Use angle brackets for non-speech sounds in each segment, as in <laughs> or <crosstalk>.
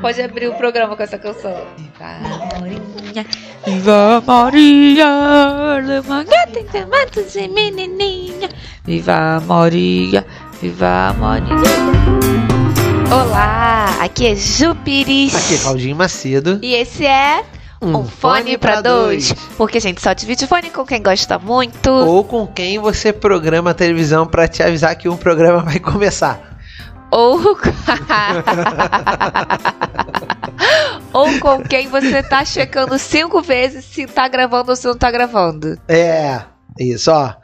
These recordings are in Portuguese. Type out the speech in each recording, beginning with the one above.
Pode abrir o programa com essa canção. Viva Morinha, Viva Maria, Lemangueta em matos e menininha. Viva Maria, Viva Maria. Olá, aqui é Jupiris. Aqui é Claudinho Macedo. E esse é um, fone, pra dois. Porque a gente só divide fone com quem gosta muito. Ou com quem você programa a televisão pra te avisar que um programa vai começar. Ou. <laughs> ou com quem você tá checando cinco vezes se tá gravando ou se não tá gravando. É, isso, ó.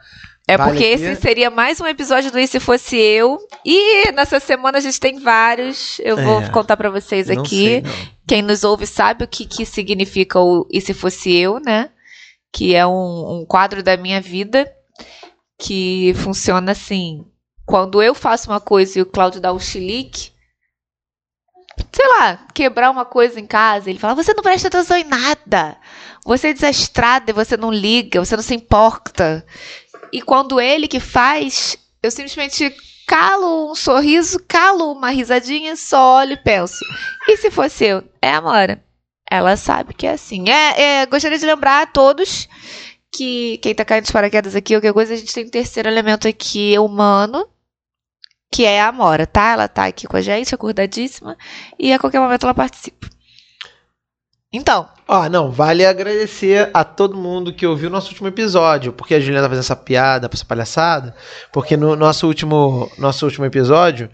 É Vale porque aqui. esse seria mais um episódio do E Se Fosse Eu. E nessa semana a gente tem vários. Eu vou É. contar pra vocês Não aqui. sei, não. Quem nos ouve sabe o que, que significa o E Se Fosse Eu, né? Que é um, um quadro da minha vida que funciona assim. Quando eu faço uma coisa e o Cláudio dá um chilique, sei lá, quebrar uma coisa em casa, ele fala: Você não presta atenção em nada. Você é desastrada, você não liga, você não se importa. E quando ele que faz, eu simplesmente calo um sorriso, calo uma risadinha, só olho e penso. E se fosse eu? É a Amora. Ela sabe que é assim. É, é, gostaria de lembrar a todos que quem tá caindo de paraquedas aqui, qualquer coisa, a gente tem um terceiro elemento aqui humano, que é a Amora, tá? Ela tá aqui com a gente, acordadíssima, e a qualquer momento ela participa. Então, Ó, não, vale agradecer a todo mundo que ouviu o nosso último episódio, porque a Juliana tá fazendo essa piada, essa palhaçada, porque no nosso último, nosso último episódio,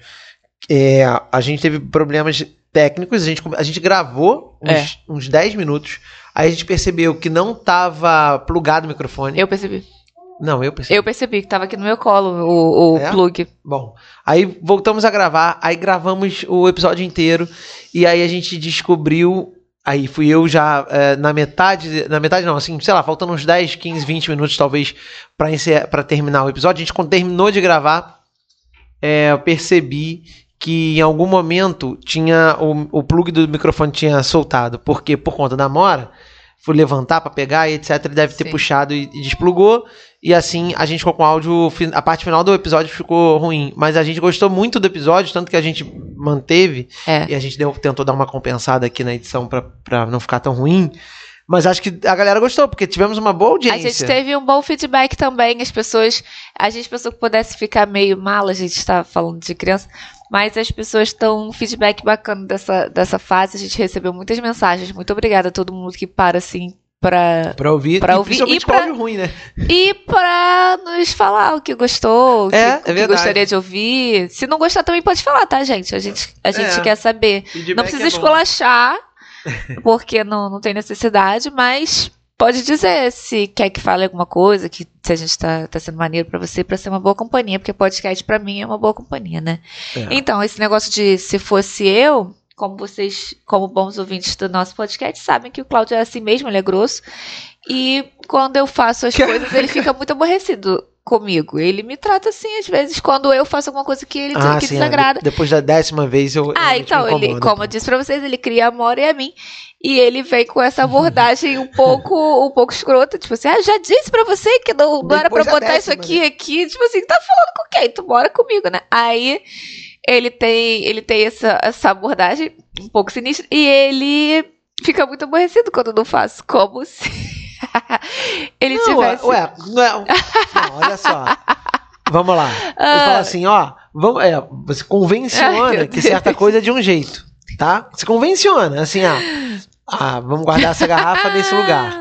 é, a gente teve problemas técnicos, a gente, a gente gravou uns, É. uns 10 minutos, aí a gente percebeu que não tava plugado o microfone. eu percebi. Não, eu percebi. Eu percebi que tava aqui no meu colo o, o É? plug. Bom, aí voltamos a gravar, aí gravamos o episódio inteiro e aí a gente descobriu. Aí fui eu já é, na metade, na metade não, assim, sei lá, faltando uns 10, 15, 20 minutos talvez pra terminar o episódio. A gente quando terminou de gravar, é, eu percebi que em algum momento tinha o, o plug do microfone tinha soltado, porque por conta da mora, fui levantar pra pegar e etc, ele deve ter Sim. puxado e, e desplugou. E assim a gente ficou com o áudio. A parte final do episódio ficou ruim. Mas a gente gostou muito do episódio, tanto que a gente manteve. É. E a gente deu- tentou dar uma compensada aqui na edição pra não ficar tão ruim. Mas acho que a galera gostou, porque tivemos uma boa A audiência. gente teve um bom feedback também. As pessoas. A gente pensou que pudesse ficar meio mal, a gente está falando de criança. Mas as pessoas estão um feedback bacana dessa, dessa fase. A gente recebeu muitas mensagens. Muito obrigada a todo mundo que para assim pra. Pra ouvir. Pra e ouvir principalmente e pra- ruim, né? E pra nos falar o que gostou, o que, É, é que gostaria de ouvir. Se não gostar, também pode falar, tá, gente? A gente, a gente É. quer saber. Feedback Não precisa é bom. esculachar, porque não, não tem necessidade, mas pode dizer se quer que fale alguma coisa, que se a gente tá, tá sendo maneiro pra você, pra ser uma boa companhia, porque podcast pra mim é uma boa companhia, né? É. Então, esse negócio de se fosse eu, como vocês, como bons ouvintes do nosso podcast, sabem que o Cláudio é assim mesmo, ele é grosso. E quando eu faço as <laughs> coisas, ele fica muito aborrecido comigo. Ele me trata assim, às vezes, quando eu faço alguma coisa que ele Ah, que sim, é. desagrada. De- Depois da décima vez eu. Ah, então, ele, como eu disse pra vocês, ele cria amor e a mim. E ele vem com essa abordagem um pouco, um pouco escrota. Tipo assim, ah, já disse pra você que não, não era pra botar isso décima, aqui né? aqui. Tipo assim, tá falando com quem? Tu mora comigo, né? Aí ele tem, ele tem essa, essa abordagem um pouco sinistra. E ele fica muito aborrecido quando eu não faço. Como se ele Não, tivesse. Ué, não, <laughs> não, olha só. Vamos lá. Ele Ah. fala assim, ó, vamos, é, você Ai, convenciona meu que certa coisa é de um jeito, tá? Você convenciona, assim, ah, ah, vamos guardar essa garrafa nesse lugar.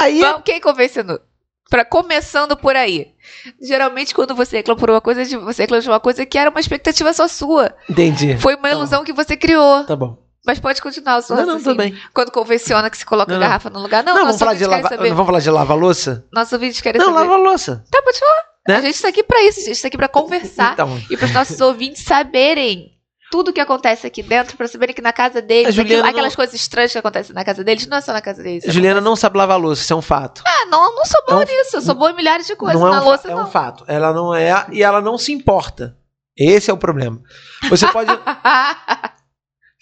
Aí, Vamos, quem convencendo? Pra, começando por aí. Geralmente, quando você reclama por uma coisa, você reclama de uma coisa que era uma expectativa só sua. entendi. Foi uma ilusão que você criou. Tá bom. Mas pode continuar seu Não, não, tudo bem. Quando convenciona que se coloca Não, a não. garrafa no lugar. Não, Não, vamos falar de lavar, saber. não vamos falar de lavar louça? Nossos ouvintes querem Não, saber. lava louça. Tá, pode falar. Né? A gente tá aqui pra isso. A gente tá aqui pra conversar. Então, E pros nossos ouvintes saberem tudo que acontece aqui dentro, pra saberem que na casa deles, aquilo- aquelas não- coisas estranhas que acontecem na casa deles, não é só na casa deles. Juliana não sabe lavar louça, isso é um fato. Ah, não, não sou boa É um- nisso. Eu sou boa em milhares de coisas. não é na um, louça, é não. um fato. Ela não é e ela não se importa. Esse é o problema. Você pode <laughs>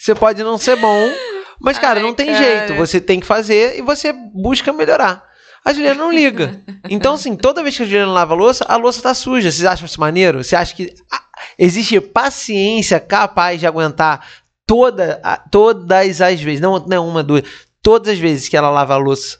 Você pode não ser bom, mas, cara, Ai, não tem cara. jeito. Você tem que fazer e você busca melhorar. A Juliana não liga. Então, assim, toda vez que a Juliana lava a louça, a louça tá suja. Vocês acham isso maneiro? Você acha que ah, existe paciência capaz de aguentar toda, todas as vezes, não, não é uma, duas, todas as vezes que ela lava a louça,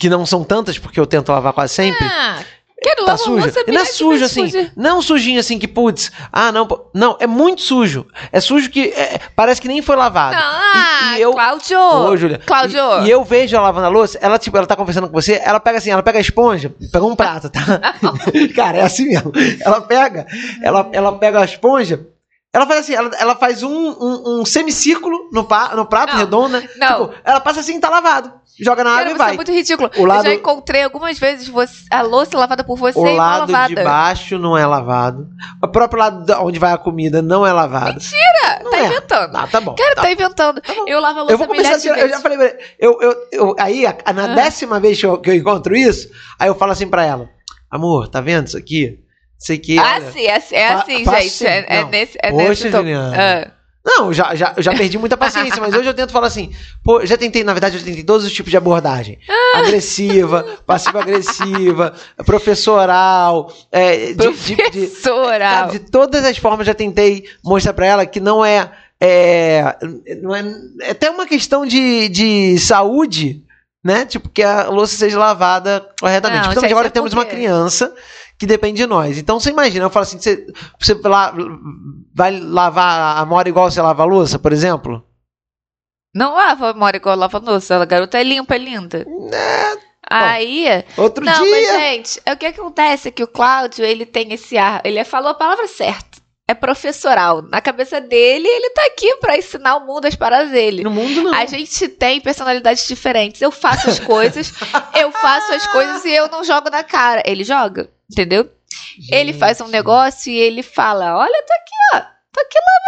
que não são tantas, porque eu tento lavar quase sempre, Ah, quero tá suja. louça não é sujo assim, suja. não sujinho assim que, putz, ah, não, não, é muito sujo. É sujo que é, parece que nem foi lavado. Não, ah, e eu- Cláudio. Ô, Júlia. Cláudio. E, e eu vejo ela lavando a louça, ela, tipo, ela tá conversando com você, ela pega assim, ela pega a esponja, pega um prato, tá? <laughs> Cara, é assim mesmo. Ela pega, ela, ela pega a esponja, ela faz assim, ela, ela faz um, um, um semicírculo no, pa, no prato, Não, redonda. não. Tipo, ela passa assim, tá lavado. Joga na Cara, água e é vai. muito ridículo. O lado- Eu já encontrei algumas vezes você- a louça lavada por você O e lado lavada. de baixo não é lavado. O próprio lado onde vai a comida não é lavado. Mentira! Não tá é. inventando. Ah, tá bom. Cara, tá tá, inventando. bom. Eu lavo a louça Eu vou começar a tirar, eu já falei eu, eu, eu- aí, a- na Ah. décima vez que eu, que eu encontro isso, aí eu falo assim pra ela, amor, tá vendo isso aqui? Isso aqui, Ah, olha." sim, é, é Fa- assim, gente. É, é Não. nesse, é Poxa, nesse. Juliana. Ah. Não, já, já, já perdi muita paciência, mas hoje eu tento falar assim, pô, já tentei, na verdade, eu tentei todos os tipos de abordagem. Ah. Agressiva, passiva-agressiva, professoral, é, de, de- de-. Cara, de todas as formas já tentei mostrar pra ela que não é. É, não é, é até uma questão de, de saúde, né? Tipo, que a louça seja lavada corretamente. Não, gente, agora é que temos uma criança que depende de nós. Então você imagina, eu falo assim, você, você la- vai lavar a mora igual você lava a louça, por exemplo? Não lava a mora igual lava a louça. A garota é limpa, é linda. Aí. Outro não, dia. mas, gente, é o que acontece é que o Cláudio, ele tem esse ar. Ele falou a palavra certa. É professoral. Na cabeça dele, ele tá aqui pra ensinar o mundo as paradas dele. No mundo não. A gente tem personalidades diferentes. Eu faço as coisas, <laughs> eu faço as coisas e eu não jogo na cara. Ele joga, entendeu? Ele faz um Gente. negócio e ele fala: Olha, tô aqui, ó. Tô aqui lavando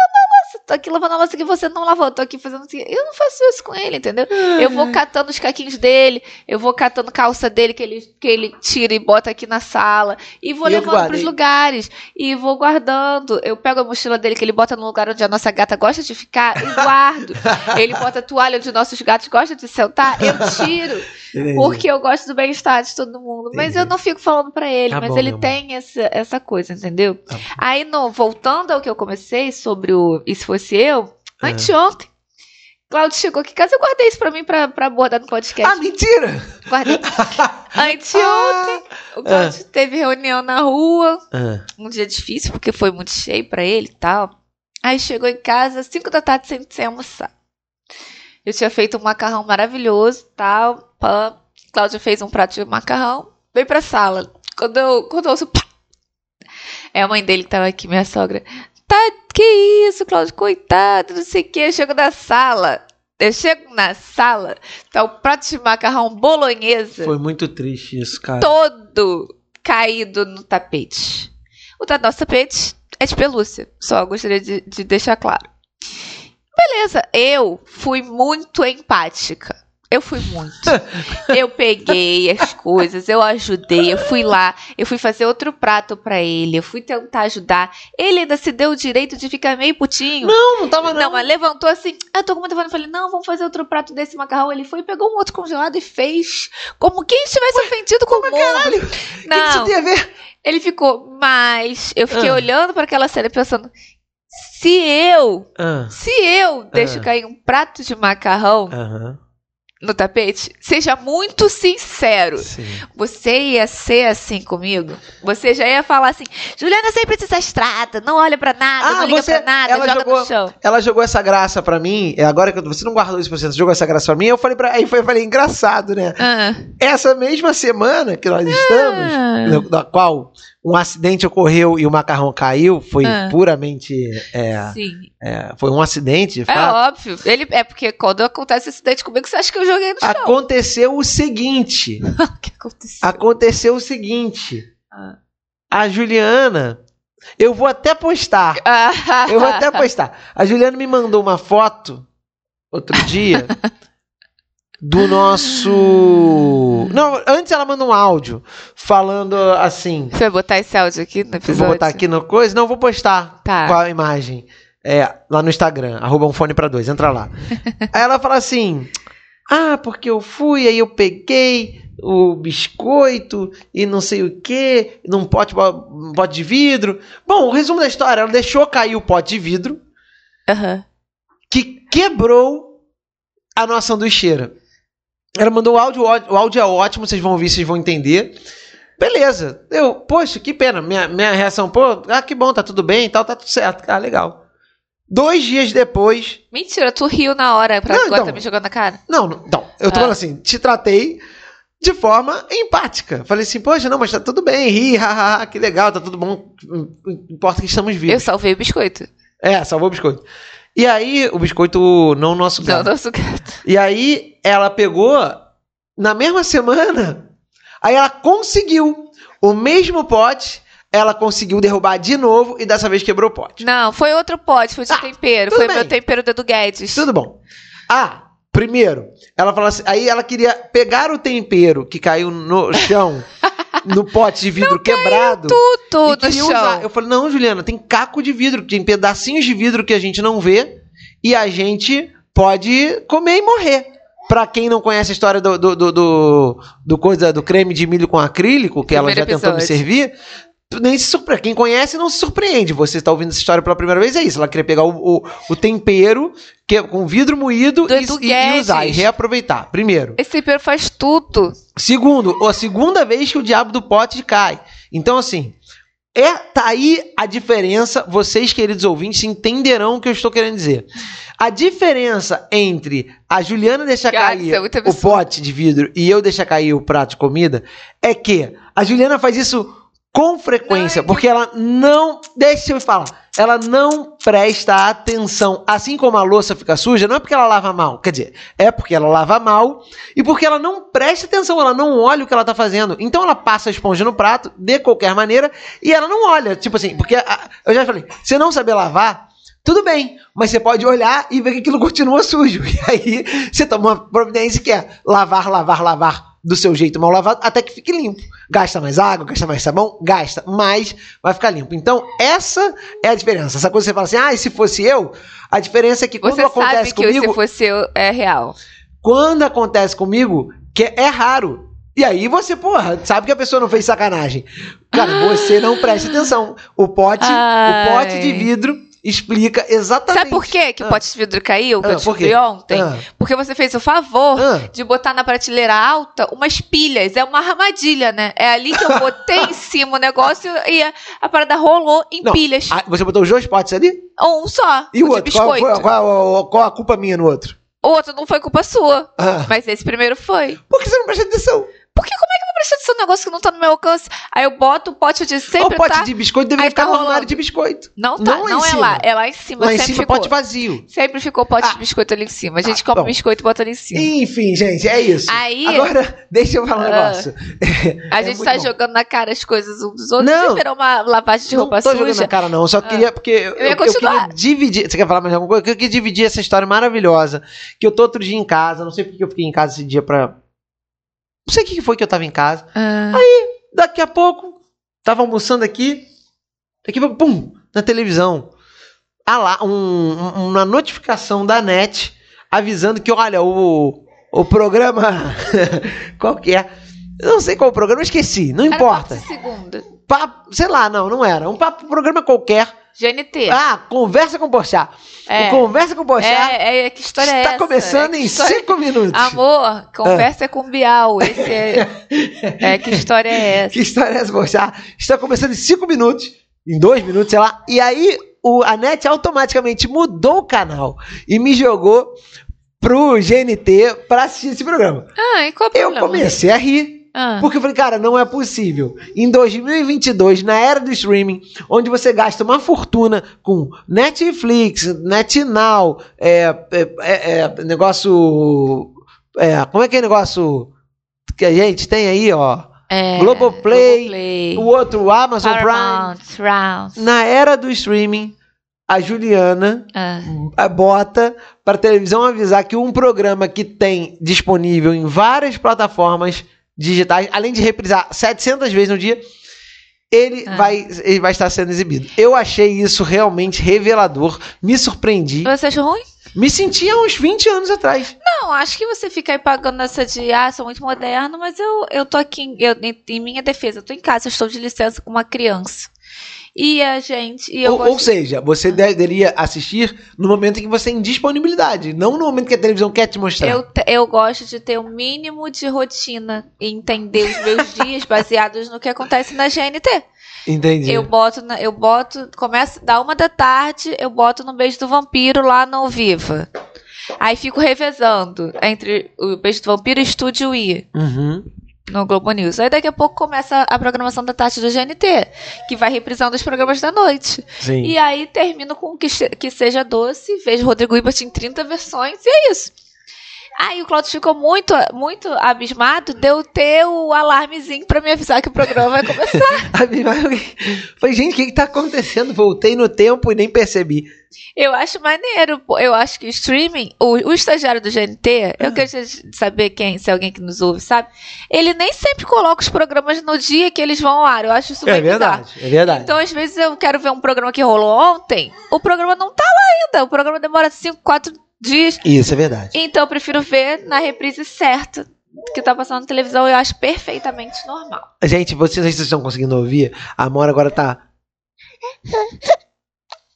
a louça. Tô aqui lavando a louça que você não lavou. Tô aqui fazendo assim. Eu não faço isso com ele, entendeu? Eu vou catando os caquinhos dele, eu vou catando calça dele que ele, que ele tira e bota aqui na sala. E vou E levando pros lugares. E vou guardando. Eu pego a mochila dele que ele bota no lugar onde a nossa gata gosta de ficar e guardo. <laughs> ele bota a toalha onde nossos gatos gostam de sentar, eu tiro. Entendi. Porque eu gosto do bem-estar de todo mundo. Mas Entendi. eu não fico falando pra ele. Tá mas bom, ele tem essa, essa coisa, entendeu? Tá. Aí, no, voltando ao que eu comecei sobre o E se fosse eu, Ah. anteontem, Claudio chegou aqui em casa, eu guardei isso pra mim pra, pra abordar no podcast. Ah, mentira! Guardei. <laughs> Anteontem, o Claudio teve reunião na rua, Ah, um dia difícil, porque foi muito cheio pra ele e tal. Aí chegou em casa, 5 da tarde, sem, sem almoçar. Eu tinha feito um macarrão maravilhoso tal. Pã. Cláudia fez um prato de macarrão. Veio pra sala. Quando eu, quando eu ouço. Pá, é a mãe dele que tava aqui, minha sogra. Tá, que isso, Cláudio, coitado, não sei o que. Eu chego na sala. Eu chego na sala, tá o prato de macarrão bolonhesa foi muito triste isso, cara. todo caído no tapete. O da nosso tapete é de pelúcia. Só gostaria de, de deixar claro. Beleza, eu fui muito empática. Eu fui muito. Eu peguei as coisas, eu ajudei, eu fui lá, eu fui fazer outro prato pra ele, eu fui tentar ajudar. Ele ainda se deu o direito de ficar meio putinho. Não, não tava não. Não, mas levantou assim. Eu tô com muita fome. Eu falei, não, vamos fazer outro prato desse macarrão. Ele foi, pegou um outro congelado e fez. Como quem estivesse ofendido com o mundo. Caralho, o que que isso Não, tem a ver? ele ficou, mas eu fiquei Ah. olhando para aquela cena pensando, se eu, Ah, se eu deixo Ah. cair um prato de macarrão aham, no tapete, seja muito sincero. sim. Você ia ser assim comigo? Você já ia falar assim, Juliana sempre desastrada, não olha pra nada, Ah, não liga você- pra nada, ela joga jogou- no chão. Ela jogou essa graça pra mim, é agora que você não guardou isso pra você, você jogou essa graça pra mim, eu falei pra, aí foi, eu falei, engraçado, né? Ah. Essa mesma semana que nós estamos, Ah. na, na qual um acidente ocorreu e o macarrão caiu, foi Ah. puramente, é, é, foi um acidente, de É óbvio. Ele, é porque quando acontece esse acidente comigo, você acha que eu joguei no chão. Aconteceu o seguinte, <laughs> O que aconteceu? aconteceu o seguinte, Ah. a Juliana, eu vou até postar, Ah. Eu vou até postar. A Juliana me mandou uma foto outro dia <laughs> do nosso. Não, antes ela mandou um áudio falando assim. Você vai botar esse áudio aqui no episódio? vou botar aqui no coisa. Não, vou postar Tá. com a imagem. É, lá no Instagram, arroba um fone pra dois, entra lá. <laughs> aí ela fala assim: Ah, porque eu fui, aí eu peguei o biscoito e não sei o que, num pote, um pote de vidro. Bom, o resumo da história, ela deixou cair o pote de vidro. Aham. que quebrou a nossa sanduicheira. Ela mandou o áudio, o áudio é ótimo, vocês vão ouvir, vocês vão entender. Beleza. Eu, poxa, que pena. Minha, minha reação, pô, ah, que bom, tá tudo bem e tal, tá tudo certo. Ah, legal. Dois dias depois. Mentira, tu riu na hora pra Não, agora então. tá me jogando na cara. Não, não, não. Eu tô Ah. falando assim, te tratei de forma empática. Falei assim, poxa, não, mas tá tudo bem, ri, hahaha, que legal, tá tudo bom. Importa que estamos Eu vivos. salvei o biscoito. É, salvou o biscoito. E aí, o biscoito, não o nosso Não, gato. nosso gato. E aí, ela pegou, na mesma semana, aí ela conseguiu o mesmo pote, ela conseguiu derrubar de novo e dessa vez quebrou o pote. Não, foi outro pote, foi de Ah, tempero. Foi bem. meu tempero do Guedes. Tudo bom. Ah, primeiro, ela falou assim, aí ela queria pegar o tempero que caiu no chão, <laughs> no pote de vidro quebrado. e Tudo queria chão. usar. Eu falei, não, Juliana, tem caco de vidro, tem pedacinhos de vidro que a gente não vê e a gente pode comer e morrer. Pra quem não conhece a história do, do, do, do, do coisa, do creme de milho com acrílico, que ela já Primeiro tentou me episódio. servir, nem se surpreende. Quem conhece não se surpreende. Você está ouvindo essa história pela primeira vez, é isso. Ela queria pegar o, o, o tempero que, é com vidro moído Do e, e- usar, e reaproveitar. Primeiro. Esse tempero faz tudo. Segundo, a segunda vez que o diabo do pote cai. Então, assim, é tá aí a diferença. Vocês, queridos ouvintes, entenderão o que eu estou querendo dizer. A diferença entre a Juliana deixar Cara, cair é o pote de vidro e eu deixar cair o prato de comida é que a Juliana faz isso com frequência, porque ela não. Deixa eu falar. Ela não presta atenção. Assim como a louça fica suja, não é porque ela lava mal. Quer dizer, é porque ela lava mal e porque ela não presta atenção, ela não olha o que ela tá fazendo. Então ela passa a esponja no prato, de qualquer maneira, e ela não olha. Tipo assim, porque a- eu já falei, você não saber lavar, tudo bem, mas você pode olhar e ver que aquilo continua sujo. <laughs> E aí você toma uma providência que é lavar, lavar, lavar do seu jeito mal lavado até que fique limpo. Gasta mais água, gasta mais sabão, gasta, mas vai ficar limpo. Então, essa é a diferença. Essa coisa que você fala assim, ah, e se fosse eu? A diferença é que quando Você acontece sabe que comigo, se fosse eu, é real. quando acontece comigo, que é raro. E aí você, porra, sabe que a pessoa não fez sacanagem. Cara, você não presta atenção. O pote, Ai. o pote de vidro explica exatamente. Sabe por quê que o Ah. pote de vidro caiu? Que Ah, eu por descobri ontem? Ah. Porque você fez o favor Ah. de botar na prateleira alta umas pilhas. É uma armadilha, né? É ali que eu botei em <laughs> cima o negócio e a, a parada rolou em Não, pilhas. Ah, você botou os dois potes ali? Um só. E o outro? Qual, qual, qual- qual a culpa minha no outro? O outro não foi culpa sua. Ah. Mas esse primeiro foi. Por que você não presta atenção? Porque como é que eu vou prestar atenção num negócio que não tá no meu alcance? Aí eu boto o pote de sempre o pote tá... de biscoito deveria ficar tá no armário de biscoito. Não tá, não não, lá em é cima. lá. É lá em cima. Lá em cima, ficou. pote vazio. Sempre ficou pote Ah. de biscoito ali em cima. A gente Tá, compra bom. biscoito e bota ali em cima. Enfim, gente, é isso. Aí- Agora, <laughs> deixa eu falar um Ah. negócio. A <laughs> É gente tá bom. jogando na cara as coisas uns dos outros. Não. Não. virou uma lavagem de não roupa tô jogando suja. na cara, não. Só queria, porque eu, ia eu continuar. queria dividir. Você quer falar mais alguma coisa? Eu queria dividir essa história maravilhosa. Que eu tô outro dia em casa. Não sei porque eu fiquei em casa esse dia pra. Não sei o que foi que eu tava em casa. Ah, Daqui a pouco, tava almoçando aqui. Daqui a pouco, pum, na televisão. Ah lá, um- um- uma notificação da net avisando que, olha, o, o programa. <laughs> qual que é? Eu não sei qual o programa, esqueci, não era importa. papo de segunda. Papo, sei lá, não, não era. Um papo, programa qualquer. GNT. Ah, conversa com o Porchat. É. Conversa com o Porchat é, é, que história é está essa? começando É, em história- cinco minutos. Amor, conversa com Bial. Esse é... <laughs> é, que história é essa? Que história é essa, Porchat? Está começando em cinco minutos, em dois minutos, sei lá. E aí o, a NET automaticamente mudou o canal e me jogou pro GNT pra assistir esse programa. Ah, e qual é Eu problema? comecei a rir. Ah. Porque eu falei, cara, não é possível. Em 2022, na era do streaming, onde você gasta uma fortuna com Netflix, NetNow, é, é, é, é, negócio. É, como é que é negócio que a gente tem aí, ó? É, Globoplay, Globoplay, O outro, o Amazon Paramount, Rounds. Prime. Na era do streaming, a Juliana Ah. bota para televisão avisar que um programa que tem disponível em várias plataformas digitais, além de reprisar 700 vezes no dia, ele, Ah. vai, ele vai estar sendo exibido. Eu achei isso realmente revelador, me surpreendi, Você achou ruim? me senti há uns 20 anos atrás. Não, acho que você fica aí pagando essa de, ah, sou muito moderno, mas eu, eu tô aqui, em- eu, em, em minha defesa, eu tô em casa, eu estou de licença com uma criança. E a gente. E Ou, gosto- ou seja, você deveria assistir no momento em que você tem disponibilidade, não no momento que a televisão quer te mostrar. Eu, eu gosto de ter o mínimo de rotina e entender os meus <laughs> dias baseados no que acontece na GNT. Entendi. Eu boto, na- eu boto, começa da uma da tarde, eu boto no Beijo do Vampiro lá no Viva. Aí fico revezando entre o Beijo do Vampiro e Estúdio I Uhum. No Globo News. Aí daqui a pouco começa a programação da tarde do GNT, que vai reprisando os programas da noite. Sim. E aí termino com que, que seja doce, vejo Rodrigo Ibert em 30 versões e é isso. Aí o Claudio ficou muito, muito abismado de eu ter o alarmezinho pra me avisar que o programa vai começar. <laughs> Falei, gente, o que, que tá acontecendo? Voltei no tempo e nem percebi. Eu acho maneiro, eu acho que o streaming, o, o estagiário do GNT, eu queria saber quem, se alguém que nos ouve, sabe? Ele nem sempre coloca os programas no dia que eles vão ao ar. Eu acho isso É bem bizarro. verdade, é verdade. Então, às vezes, eu quero ver um programa que rolou ontem, o programa não tá lá ainda. O programa demora 5, 4 dias. Isso é verdade. Então, eu prefiro ver na reprise certa que tá passando na televisão. Eu acho perfeitamente normal. Gente, vocês, vocês estão conseguindo ouvir. A Amora agora tá. <laughs>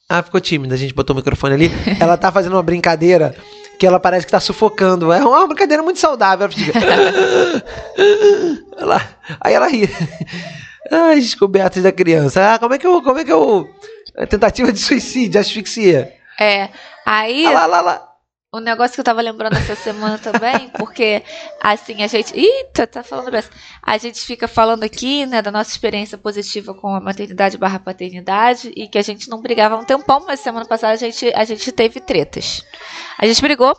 Ah, ficou tímida. A gente botou o microfone ali. Ela tá fazendo uma brincadeira que ela parece que tá sufocando. É uma brincadeira muito saudável. Ela fica. <laughs> Ela- Aí ela ri. Ai, descobertas da criança. Ah, como é que eu. Como é que eu. Tentativa de suicídio, asfixia. É. Aí. Ah lá, lá, lá. Um negócio que eu tava lembrando essa semana também, <laughs> porque assim, a gente. Eita, tá falando bem. A gente fica falando aqui, né, da nossa experiência positiva com a maternidade barra paternidade e que a gente não brigava há um tempão, mas semana passada a gente, a gente teve tretas. A gente brigou.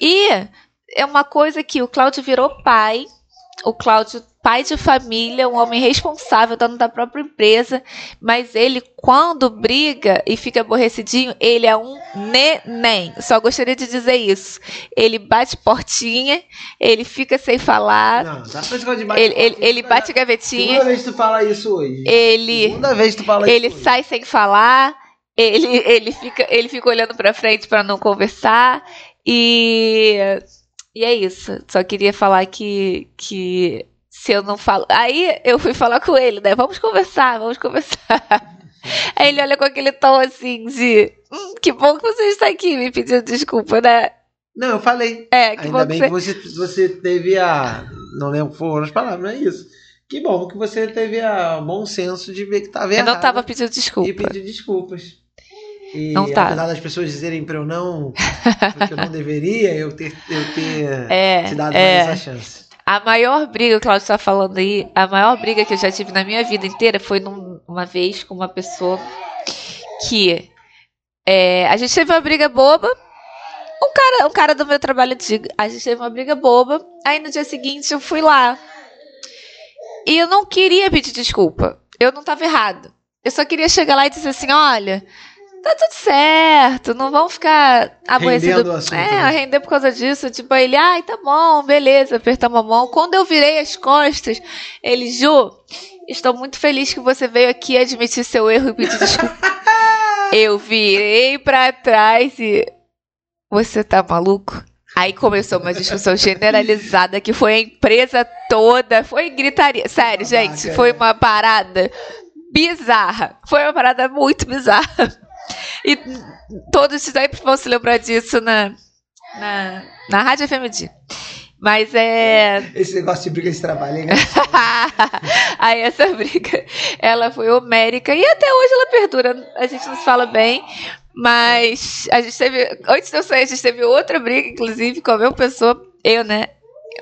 E é uma coisa que o Cláudio virou pai. O Cláudio, pai de família, um homem responsável, dono da própria empresa. Mas ele, quando briga e fica aborrecidinho, ele é um neném. Só gostaria de dizer isso. Ele bate portinha, ele fica sem falar, Não, dá pra de ele, ele, ele bate gavetinha, Segunda vez que tu fala isso hoje. ele, Segunda vez que tu fala ele isso. hoje. sai sem falar, ele, ele, fica, ele fica olhando pra frente pra não conversar. E, e é isso. Só queria falar que, que se eu não falo. Aí eu fui falar com ele, né? Vamos conversar, vamos conversar. <laughs> Aí ele olha com aquele tom assim de. "Hum, que bom que você está aqui me pedindo desculpa, né? Não, eu falei. É, que Ainda bom bem que que você. você, você teve a. Não lembro foram as palavras, não é isso. Que bom que você teve a bom senso de ver que estava Eu errado. não tava pedindo desculpa. E pedir desculpas. E Não tava. apesar das pessoas dizerem pra eu não. que eu não <laughs> deveria, eu ter, eu ter É, te dado é. mais essa chance. A maior briga, o Claudio está falando aí, a maior briga que eu já tive na minha vida inteira foi num- uma vez com uma pessoa que é, a gente teve uma briga boba. Um cara, um cara do meu trabalho antigo, a gente teve uma briga boba. Aí no dia seguinte eu fui lá. E eu não queria pedir desculpa. Eu não tava errado. Eu só queria chegar lá e dizer assim: olha, tá tudo certo, não vamos ficar aborrecidos. Assunto, É, né? render por causa disso. Tipo, ele, ai, tá bom, beleza, apertamos a mão. Quando eu virei as costas, ele, Ju, estou muito feliz que você veio aqui admitir seu erro e pedir desculpa. <laughs> eu virei pra trás e. Você tá maluco? Aí começou uma discussão generalizada que foi a empresa toda, foi gritaria. Sério, gente, foi é. uma parada bizarra. Foi uma parada muito bizarra. E todos sempre vão se lembrar disso na, na, na Rádio FMD. Mas é. Esse negócio de briga de trabalho, hein? né? <laughs> Aí essa briga, ela foi homérica e até hoje ela perdura. A gente não se fala bem, mas a gente teve. Antes de eu sair, a gente teve outra briga, inclusive, com a mesma pessoa, eu, né?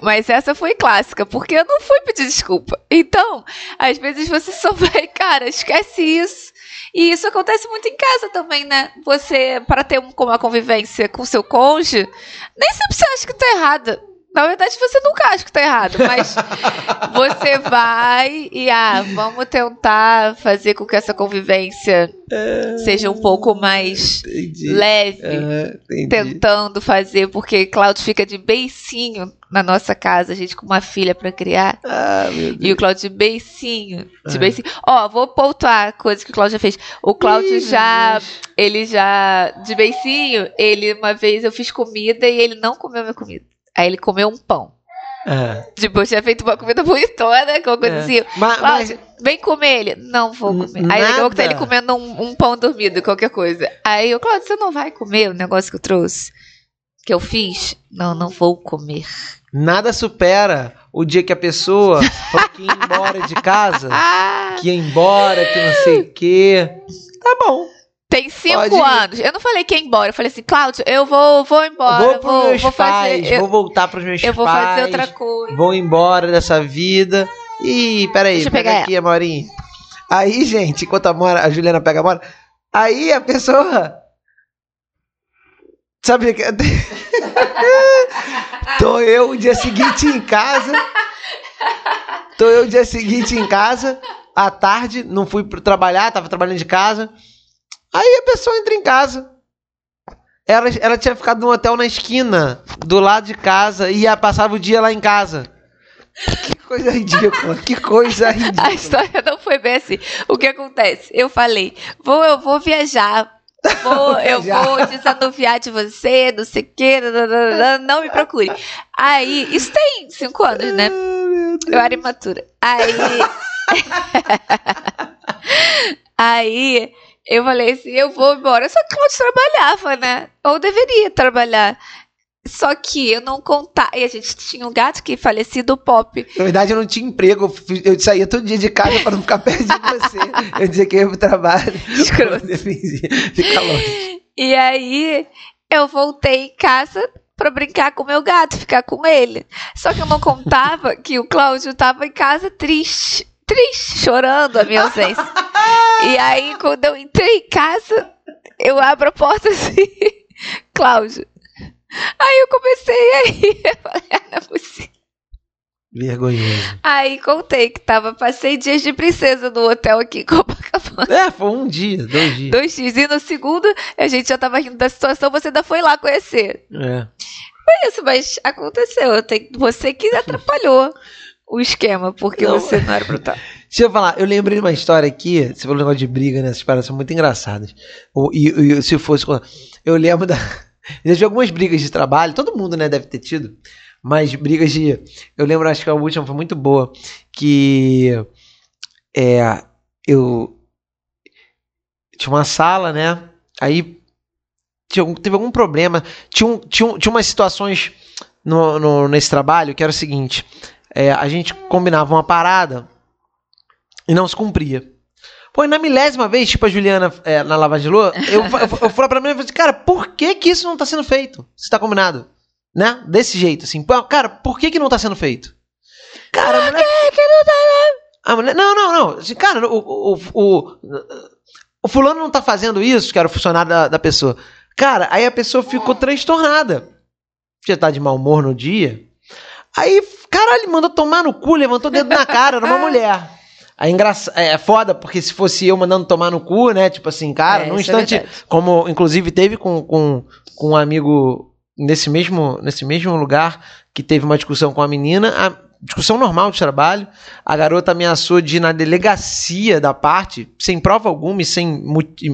Mas essa foi clássica, porque eu não fui pedir desculpa. Então, às vezes você só vai, <laughs> cara, esquece isso. E isso acontece muito em casa também, né? Você, para ter um- uma convivência com seu cônjuge, nem sempre você acha que tá errada. Na verdade, você nunca acha que tá errado, mas <laughs> você vai e ah, vamos tentar fazer com que essa convivência seja um pouco mais Entendi. leve, entendi. tentando fazer, porque Cláudio fica de beicinho na nossa casa, a gente com uma filha pra criar. Ah, meu Deus. E o Cláudio de beicinho, de É. beicinho. Ó, vou pontuar a coisa que o Cláudio já fez. O Cláudio Ih, já, ele já, de beicinho, ele, uma vez eu fiz comida e ele não comeu minha comida. Aí ele comeu um pão. É. Tipo, eu tinha feito uma comida bonitona, com coisa É. assim. Mas- Cláudio, vem comer ele. Não vou comer. Aí daqui a pouco tá nada. ele comendo um, um pão dormido, qualquer coisa. Aí eu, Cláudio, você não vai comer o negócio que eu trouxe? Que eu fiz? Não, não vou comer. Nada supera o dia que a pessoa falou que ia embora de casa, <laughs> Ah! que ia embora, que não sei o quê. Tá bom. Tem cinco Pode ir. anos. Eu não falei que ia embora. Eu falei assim, Cláudio, eu vou, vou embora. vou vou, meus vou pais, fazer. Eu, vou voltar pros meus eu vou pais. fazer outra coisa. Vou embora dessa vida. Ih, peraí, Deixa eu pega pegar aqui a Maurinha. Aí, gente, enquanto a, Mora, a Juliana pega a Mora, aí a pessoa. Sabe que. <laughs> Tô eu o dia seguinte em casa. Tô eu o dia seguinte em casa, à tarde, não fui trabalhar, tava trabalhando de casa. Aí a pessoa entra em casa. Ela, ela tinha ficado num hotel na esquina, do lado de casa, e ia, passava o dia lá em casa. Que coisa ridícula, que coisa <laughs> A ridícula. história não foi bem assim. O que acontece? Eu falei, vou, eu vou viajar. Vou, <laughs> eu vou desanuviar de você, não sei o que, não me procure. Aí, isso tem cinco anos, né? Eu era imatura. Aí. <laughs> aí eu falei assim: eu vou embora. Só que Cláudio trabalhava, né? Ou deveria trabalhar. Só que eu não contava. E a gente tinha um gato que falecido, o Pop. Na verdade, eu não tinha emprego, eu saía todo dia de casa para não ficar perto de você. Eu dizia que eu ia pro trabalho. <laughs> Escroto. Eu defendia. Fica longe. E aí eu voltei em casa pra brincar com o meu gato, ficar com ele. Só que eu não contava que o Cláudio tava em casa triste. Triste, chorando a minha ausência. <laughs> E aí, quando eu entrei em casa, eu abro a porta assim, <laughs> Cláudio. Aí eu comecei a rir. <laughs> Eu falei, ah, não é possível. Vergonhoso. Aí contei que tava, passei dias de princesa no hotel aqui em Copacabana. É, foi um dia, dois dias. Dois dias. E no segundo, a gente já tava rindo da situação, você ainda foi lá conhecer. É. Foi isso, mas aconteceu. Você que atrapalhou o esquema, porque Não. você não era pra estar. Deixa eu falar, eu lembrei de uma história aqui, você falou um negócio de briga, né? Essas paradas são muito engraçadas. E, e se fosse. Eu lembro da. Eu <laughs> já tive algumas brigas de trabalho, todo mundo, né, deve ter tido. Mas brigas de. Eu lembro, acho que a última foi muito boa. Que. É. Eu. Tinha uma sala, né? Aí. Tinha, teve algum problema. Tinha, um, tinha, um- tinha umas situações no, no- nesse trabalho que era o seguinte: é, a gente combinava uma parada e não se cumpria. Pô, e na milésima vez, tipo a Juliana é, na Lava de Lua, eu, eu, eu falo pra mim, eu falei assim, cara, por que que isso não tá sendo feito? Se tá combinado, né? Desse jeito, assim. Cara, por que que não tá sendo feito? Cara, a mulher... A mulher... Não, não, não. Assim, cara, o, o, o, o fulano não tá fazendo isso, que era o funcionário da, da pessoa. Cara, aí a pessoa ficou transtornada. Já tá de mau humor no dia. Aí, caralho, mandou tomar no cu, levantou o dedo na cara, era uma <laughs> mulher. Aí engraça... é foda, porque se fosse eu mandando tomar no cu, né? Tipo assim, cara, É, num é instante, verdade. como inclusive teve com, com, com um amigo nesse mesmo, nesse mesmo lugar que teve uma discussão com a menina, a discussão normal de trabalho, a garota ameaçou de ir na delegacia da parte, sem prova alguma e sem,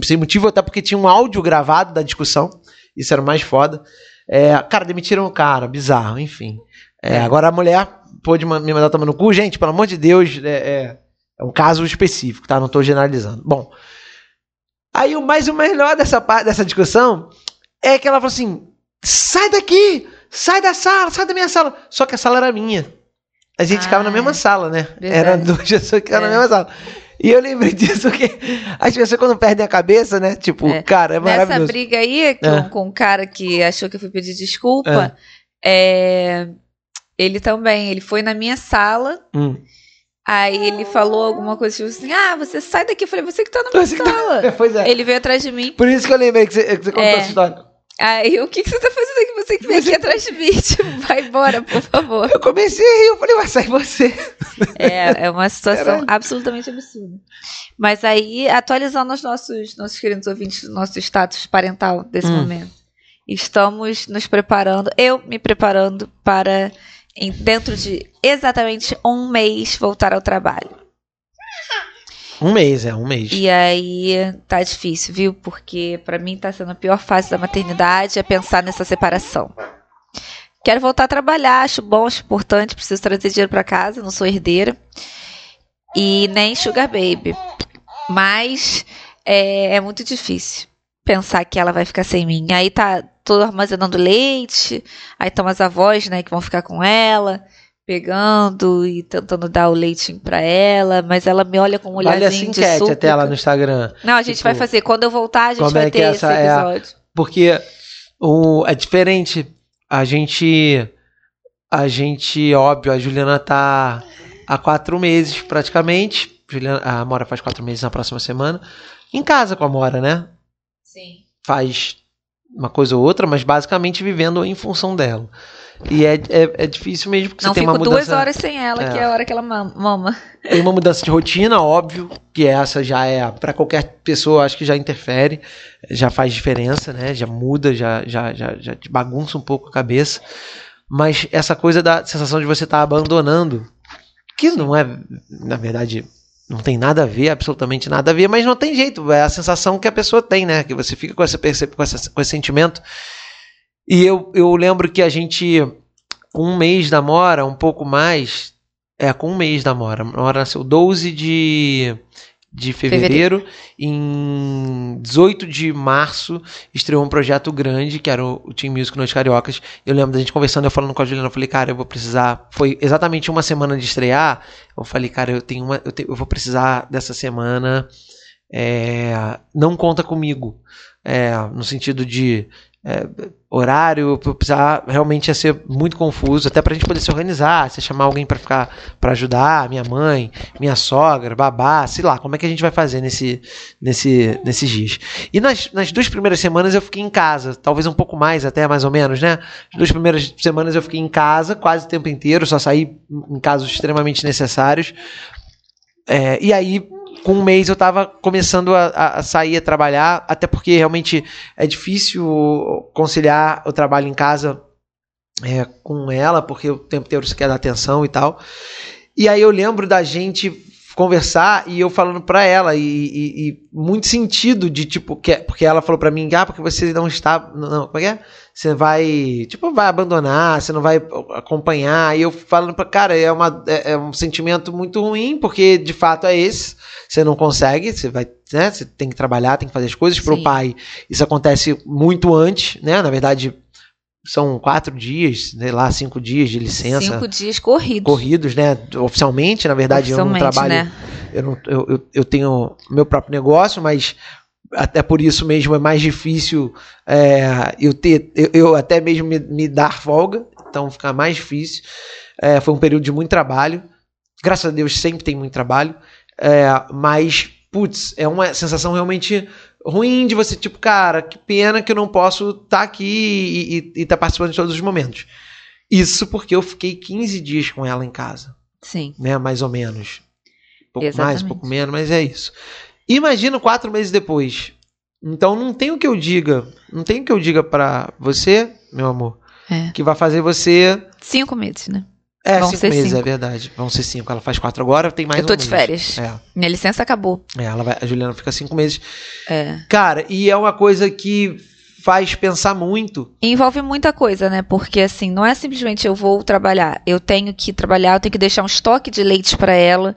sem motivo, até porque tinha um áudio gravado da discussão, isso era mais foda. É, cara, demitiram o cara, bizarro, enfim. É, agora a mulher pôde me mandar tomar no cu, gente, pelo amor de Deus, é, é, é um caso específico, tá? Não tô generalizando. Bom, aí o mais o melhor dessa dessa discussão é que ela falou assim: sai daqui, sai da sala, sai da minha sala. Só que a sala era minha. A gente Ah, ficava na mesma sala, né? verdade. Era duas pessoas que ficavam É. na mesma sala. E eu lembrei disso que as pessoas quando perdem a cabeça, né? Tipo, É. cara, é Nessa maravilhoso. briga aí, com, É. com o cara que achou que eu fui pedir desculpa, é, ele também, ele foi na minha sala, Hum. Aí ele falou alguma coisa tipo assim, ah, você sai daqui. Eu falei, você que tá na minha tá- sala. <laughs> Pois é. Ele veio atrás de mim. Por isso que eu lembrei que você, que você contou É. essa história. Aí, o que, que você tá fazendo aqui? Você que veio aqui atrás de mim. <laughs> Tipo, vai embora, por favor. Eu comecei a rir, eu falei, vai sair você. <laughs> É, é uma situação Caralho. absolutamente absurda. Mas aí, atualizando os nossos, nossos queridos ouvintes, nosso status parental desse Hum. momento. Estamos nos preparando, eu me preparando para, em, dentro de exatamente um mês, voltar ao trabalho. Um mês, é, um mês. E aí, tá difícil, viu? Porque pra mim tá sendo a pior fase da maternidade é pensar nessa separação. Quero voltar a trabalhar, acho bom, acho importante, preciso trazer dinheiro para casa, não sou herdeira. E nem sugar baby. Mas é, é muito difícil pensar que ela vai ficar sem mim. Aí tá todo armazenando leite, aí estão as avós, né, que vão ficar com ela, pegando e tentando dar o leitinho para ela, mas ela me olha com um olharzinho vale de súplica. até lá no Instagram. Não, a gente tipo, vai fazer. Quando eu voltar, a gente vai é ter esse episódio. É, porque o, é diferente. A gente. A gente, óbvio, a Juliana tá há quatro meses praticamente. Juliana, a Mora faz quatro meses na próxima semana. Em casa com a Mora, né? Sim. Faz uma coisa ou outra, mas basicamente vivendo em função dela. E é, é, é difícil mesmo, porque Não você tem uma fico mudança... duas horas sem ela, É. que é a hora que ela mam- mama. Tem uma mudança de rotina, óbvio, que essa já é, para qualquer pessoa, acho que já interfere, já faz diferença, né? Já muda, já, já, já, já te bagunça um pouco a cabeça. Mas essa coisa da sensação de você estar abandonando, que não é, na verdade, não tem nada a ver, absolutamente nada a ver, mas não tem jeito, é a sensação que a pessoa tem, né? Que você fica com, essa, com, essa, com esse sentimento. E eu, eu lembro que a gente, com um mês da Mora, um pouco mais, é, com um mês da Mora. A Mora nasceu 12 de, de fevereiro. Em 18 de março estreou um projeto grande, que era o, o Team Music Noites Cariocas. Eu lembro da gente conversando, eu falando com a Juliana, eu falei, cara, eu vou precisar. Foi exatamente uma semana de estrear. Eu falei, cara, eu tenho uma. Eu, te- eu vou precisar dessa semana. é, não conta comigo. É, no sentido de é, horário, precisar realmente ia ser muito confuso, até pra gente poder se organizar, se chamar alguém pra ficar para ajudar, minha mãe, minha sogra, babá, sei lá, como é que a gente vai fazer nesse, nesse, nesses dias. E nas, nas duas primeiras semanas eu fiquei em casa, talvez um pouco mais até, mais ou menos, né? As duas primeiras semanas eu fiquei em casa quase o tempo inteiro, só saí em casos extremamente necessários. É, e aí, com um mês eu tava começando a, a- a sair a trabalhar, até porque realmente é difícil conciliar o trabalho em casa é, com ela, porque o tempo inteiro você quer dar atenção e tal. E aí eu lembro da gente conversar e eu falando pra ela. E, e- e muito sentido de tipo que porque ela falou pra mim ah porque você não está não como é que é? Você vai tipo vai abandonar você não vai acompanhar. E eu falando pra cara é uma é, é um sentimento muito ruim porque de fato é esse. Você não consegue você vai né você tem que trabalhar tem que fazer as coisas. Pro Sim. pai isso acontece muito antes né? Na verdade são quatro dias sei lá cinco dias de licença Cinco dias corridos. corridos, né? Oficialmente, na verdade, eu não Oficialmente, trabalho. né? Eu, não, eu, eu, eu tenho meu próprio negócio, mas até por isso mesmo é mais difícil é, eu ter, eu, eu até mesmo me, me dar folga, então fica mais difícil. É, foi um período de muito trabalho. Graças a Deus sempre tem muito trabalho, é, mas putz, é uma sensação realmente ruim de você, tipo, cara, que pena que eu não posso estar aqui e estar participando de todos os momentos. Isso porque eu fiquei 15 dias com ela em casa Sim. né? Mais ou menos. Um pouco mais, Exatamente. um pouco menos, mas é isso. Imagina quatro meses depois. Então não tem o que eu diga, não tem o que eu diga pra você, meu amor, É. que vai fazer você. Cinco meses, né? É, Vão cinco ser meses, cinco. é verdade. Vão ser cinco. Ela faz quatro agora, tem mais eu tô um de mês. férias. É, Minha licença acabou. é, ela vai, a Juliana fica cinco meses. É. Cara, e é uma coisa que faz pensar muito. Envolve muita coisa, né? Porque assim, não é simplesmente eu vou trabalhar. Eu tenho que trabalhar, eu tenho que deixar um estoque de leite para ela.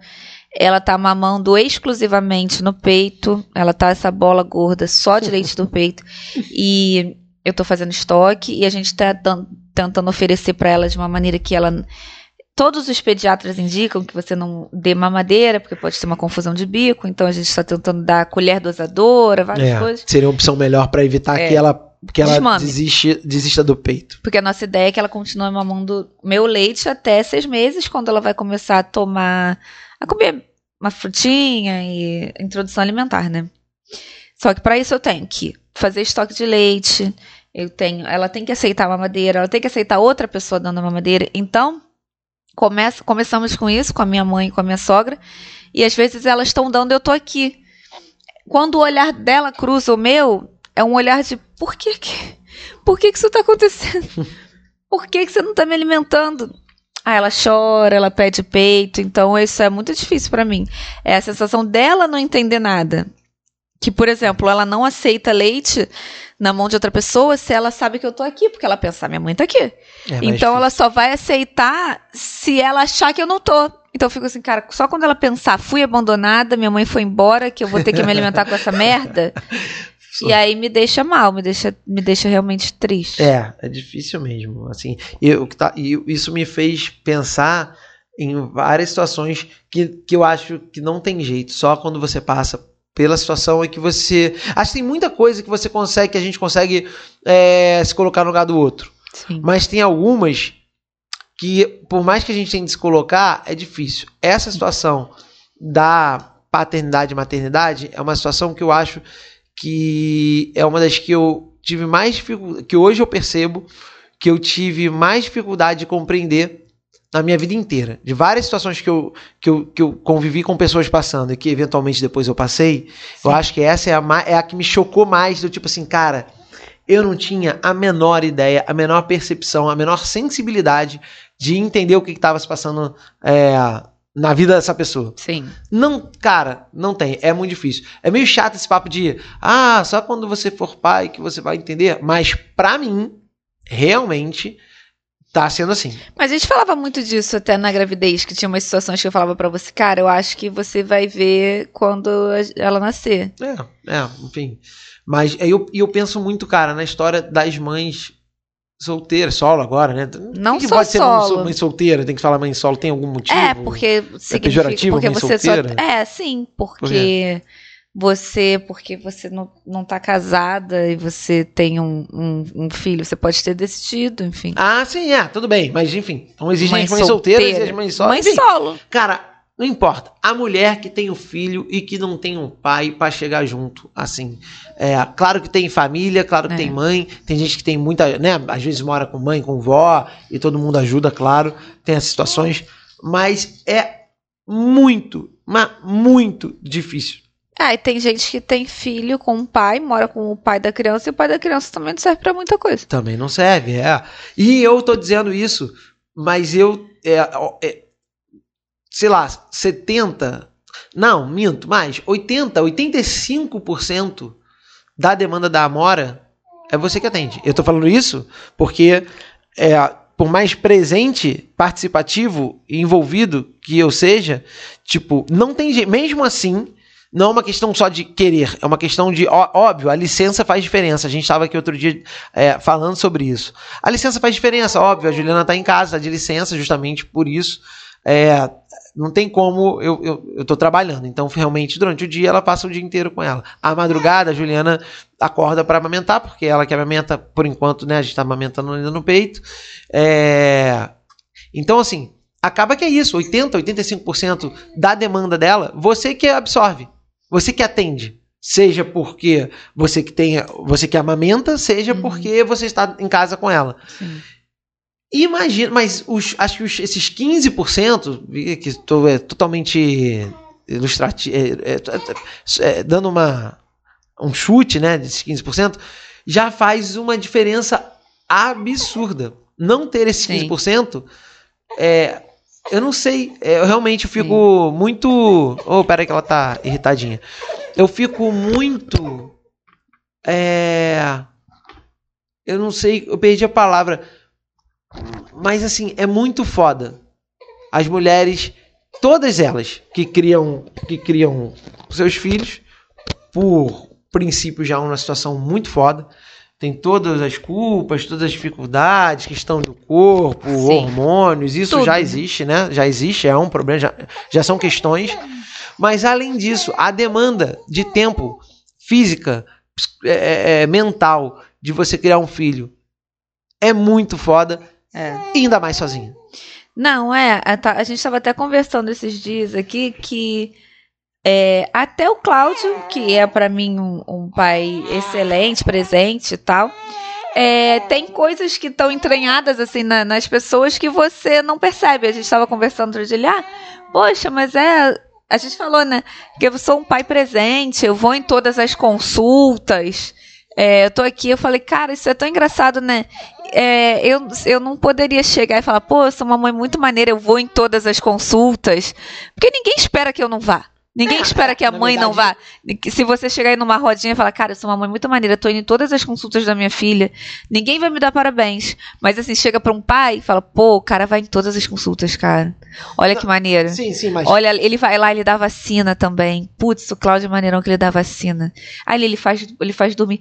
Ela tá mamando exclusivamente no peito. Ela tá essa bola gorda só de leite do peito. <laughs> E eu tô fazendo estoque e a gente tá tentando oferecer para ela de uma maneira que ela Todos os pediatras indicam que você não dê mamadeira, porque pode ter uma confusão de bico, então a gente está tentando dar colher dosadora, várias É, coisas. seria uma opção melhor pra evitar É. que ela, que ela Desmame. desiste, desista do peito. Porque a nossa ideia é que ela continue mamando meu leite até seis meses, quando ela vai começar a tomar, a comer uma frutinha e introdução alimentar, né? Só que para isso eu tenho que fazer estoque de leite, eu tenho, ela tem que aceitar a mamadeira, ela tem que aceitar outra pessoa dando a mamadeira. Então, começa, começamos com isso, com a minha mãe e com a minha sogra, e às vezes elas estão dando, eu tô aqui. Quando o olhar dela cruza o meu, é um olhar de por que que, por que, que isso tá acontecendo? Por que, que você não tá me alimentando? Ah, ela chora, ela pede peito, então isso é muito difícil pra mim. É a sensação dela não entender nada. Que, por exemplo, ela não aceita leite na mão de outra pessoa se ela sabe que eu tô aqui, porque ela pensa, minha mãe tá aqui. É, então ela só vai aceitar se ela achar que eu não tô. Então eu fico assim, cara, só quando ela pensar, fui abandonada, minha mãe foi embora, que eu vou ter que me alimentar com essa merda. <laughs> E aí me deixa mal, me deixa, me deixa realmente triste. É, é difícil mesmo. Assim, e, que tá- e isso me fez pensar em várias situações que, que eu acho que não tem jeito. Só quando você passa pela situação é que você. Acho que tem muita coisa que você consegue, que a gente consegue é, se colocar no lugar do outro. Sim. Mas tem algumas que, por mais que a gente tente se colocar, é difícil. Essa situação da paternidade e maternidade é uma situação que eu acho que é uma das que eu tive mais dificuldade, que hoje eu percebo que eu tive mais dificuldade de compreender na minha vida inteira. De várias situações que eu, que eu, que eu convivi com pessoas passando e que eventualmente depois eu passei, eu acho que essa é a, é a que me chocou mais, do tipo assim, cara, eu não tinha a menor ideia, a menor percepção, a menor sensibilidade de entender o que estava se passando é, na vida dessa pessoa. Sim. Não, cara, não tem. É muito difícil. É meio chato esse papo de, ah, só quando você for pai que você vai entender. Mas pra mim, realmente, tá sendo assim. Mas a gente falava muito disso até na gravidez, que tinha umas situações que eu falava pra você, cara, eu acho que você vai ver quando ela nascer. É, é, enfim. Mas aí eu, eu penso muito, cara, na história das mães solteiras, solo agora, né? Não que só pode ser mãe, solo. solteira, tem que falar mãe solo, tem algum motivo? É, porque significa pejorativo porque mãe você só solteira? É, sim, porque você porque você não, não tá casada e você tem um, um, um filho, você pode ter decidido, enfim. Ah, sim, é, tudo bem. Mas enfim, então existem Mãe as mães solteiras e solteira. as mães solas. Mãe Enfim, solo. Cara, não importa. A mulher que tem o filho e que não tem um pai pra chegar junto, assim. É, claro que tem família, claro que É. tem mãe, tem gente que tem muita, né? Às vezes mora com mãe, com vó, e todo mundo ajuda, claro. Tem as situações, mas é muito, mas muito difícil. Ah, e tem gente que tem filho com um pai, mora com o pai da criança e o pai da criança também não serve pra muita coisa. Também não serve, é. E eu tô dizendo isso, mas eu. É, é, sei lá, 70. Não, minto, mais. 80, 85% da demanda da Amora é você que atende. Eu tô falando isso porque, é, por mais presente, participativo envolvido que eu seja, tipo, não tem jeito. Mesmo assim. Não é uma questão só de querer, é uma questão de, ó- óbvio, a licença faz diferença. A gente estava aqui outro dia é, falando sobre isso. A licença faz diferença, óbvio. A Juliana está em casa, está de licença, justamente por isso. É, não tem como, eu, eu, eu trabalhando. Então, realmente, durante o dia, ela passa o dia inteiro com ela. À madrugada, a Juliana acorda para amamentar, porque ela que amamenta, por enquanto, né? A gente tá amamentando ainda no peito. É, então, assim, acaba que é isso: 80%, 85% da demanda dela, você que absorve, você que atende. Seja porque você que tem, você que amamenta, seja Uhum. porque você está em casa com ela. Sim. Imagina, mas os, acho que os- esses 15%, vi que estou é, totalmente ilustrativo, é, é, é, dando uma, um chute, né, desses 15%, já faz uma diferença absurda. Não ter esses Sim. 15%, é, eu não sei, é, eu realmente fico muito... Oh, pera aí que ela tá irritadinha. Eu fico muito... É, eu não sei, eu perdi a palavra. Mas assim, é muito foda. As mulheres, todas elas que criam, que criam seus filhos, por princípio já é uma situação muito foda. Tem todas as culpas, todas as dificuldades, questão do corpo, Sim. hormônios, isso Tudo. já existe, né? Já existe, é um problema, já, já são questões. Mas além disso, a demanda de tempo física, ps- é, é, mental, de você criar um filho é muito foda. É. Ainda mais sozinha. Não, é. A, a gente estava até conversando esses dias aqui que é, até o Cláudio, que é para mim um, um pai excelente, presente e tal, é, tem coisas que estão entranhadas assim na- nas pessoas que você não percebe. A gente estava conversando outro dia, ah, poxa, mas é. A gente falou, né? Que eu sou um pai presente, eu vou em todas as consultas. é, eu tô aqui, eu falei, cara, isso é tão engraçado, né? é, eu, eu não poderia chegar e falar, pô, eu sou uma mãe muito maneira, eu vou em todas as consultas. Porque ninguém espera que eu não vá. Ninguém espera que a mãe não vá. verdade- Se você chegar aí numa rodinha e falar, cara, eu sou uma mãe muito maneira, tô indo em todas as consultas da minha filha, ninguém vai me dar parabéns. Mas assim, chega pra um pai e fala, pô, o cara vai em todas as consultas, cara. Olha que maneiro. Sim, sim, mas. Olha, ele vai lá, ele dá vacina também. Putz, o Cláudio é maneirão que ele dá vacina. Aí ele faz, ele faz dormir.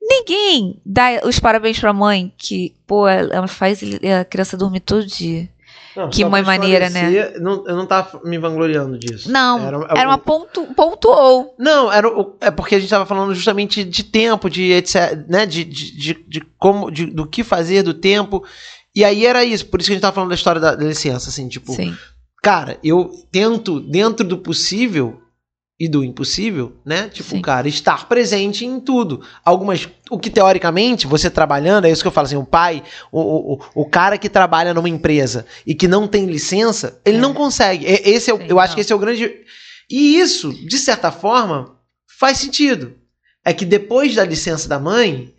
Ninguém dá os parabéns pra mãe que, pô, ela faz a criança dormir todo dia. Não, que mãe maneira, né? não- eu não tava me vangloriando disso. Não, Era- era, uma ponto, pontuou. Não, era o- é porque a gente tava falando justamente de tempo, de etc, né, de, de, de, de como, de- do que fazer, do tempo. E aí era isso, por isso que a gente tava falando da história da, da licença, assim, tipo, Sim. cara, eu tento, dentro do possível e do impossível, né, tipo, Sim. cara, estar presente em tudo. Algumas, o que teoricamente, você trabalhando, é isso que eu falo assim, o pai, o, o, o- cara que trabalha numa empresa e que não tem licença, ele É. não consegue. Esse é, o- Sim, eu acho não. que esse é o grande... E isso, de certa forma, faz sentido. É que depois da licença da mãe,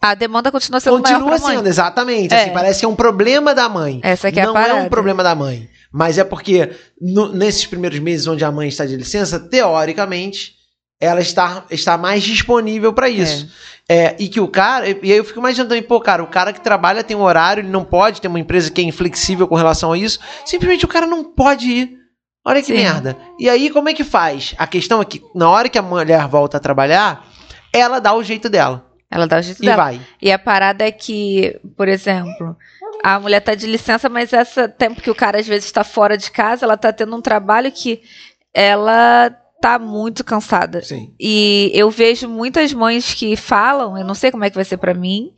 A demanda continua sendo maior continua pra mãe. sendo, exatamente. É. assim, parece que é um problema da mãe. Essa que é não a parada. é um problema da mãe. Mas é porque no- nesses primeiros meses onde a mãe está de licença, teoricamente, ela está, está mais disponível para isso. É, e que o cara. E aí eu fico imaginando também, pô, cara, o cara que trabalha tem um horário, ele não pode ter uma empresa que é inflexível com relação a isso. Simplesmente o cara não pode ir. Olha que Sim. merda. E aí, como é que faz? A questão é que, na hora que a mulher volta a trabalhar, ela dá o jeito dela. Ela dá o jeito E dela. vai. E a parada é que, por exemplo, a mulher tá de licença, mas esse tempo que o cara às vezes está fora de casa, ela tá tendo um trabalho que ela tá muito cansada. Sim. E eu vejo muitas mães que falam, eu não sei como é que vai ser pra mim,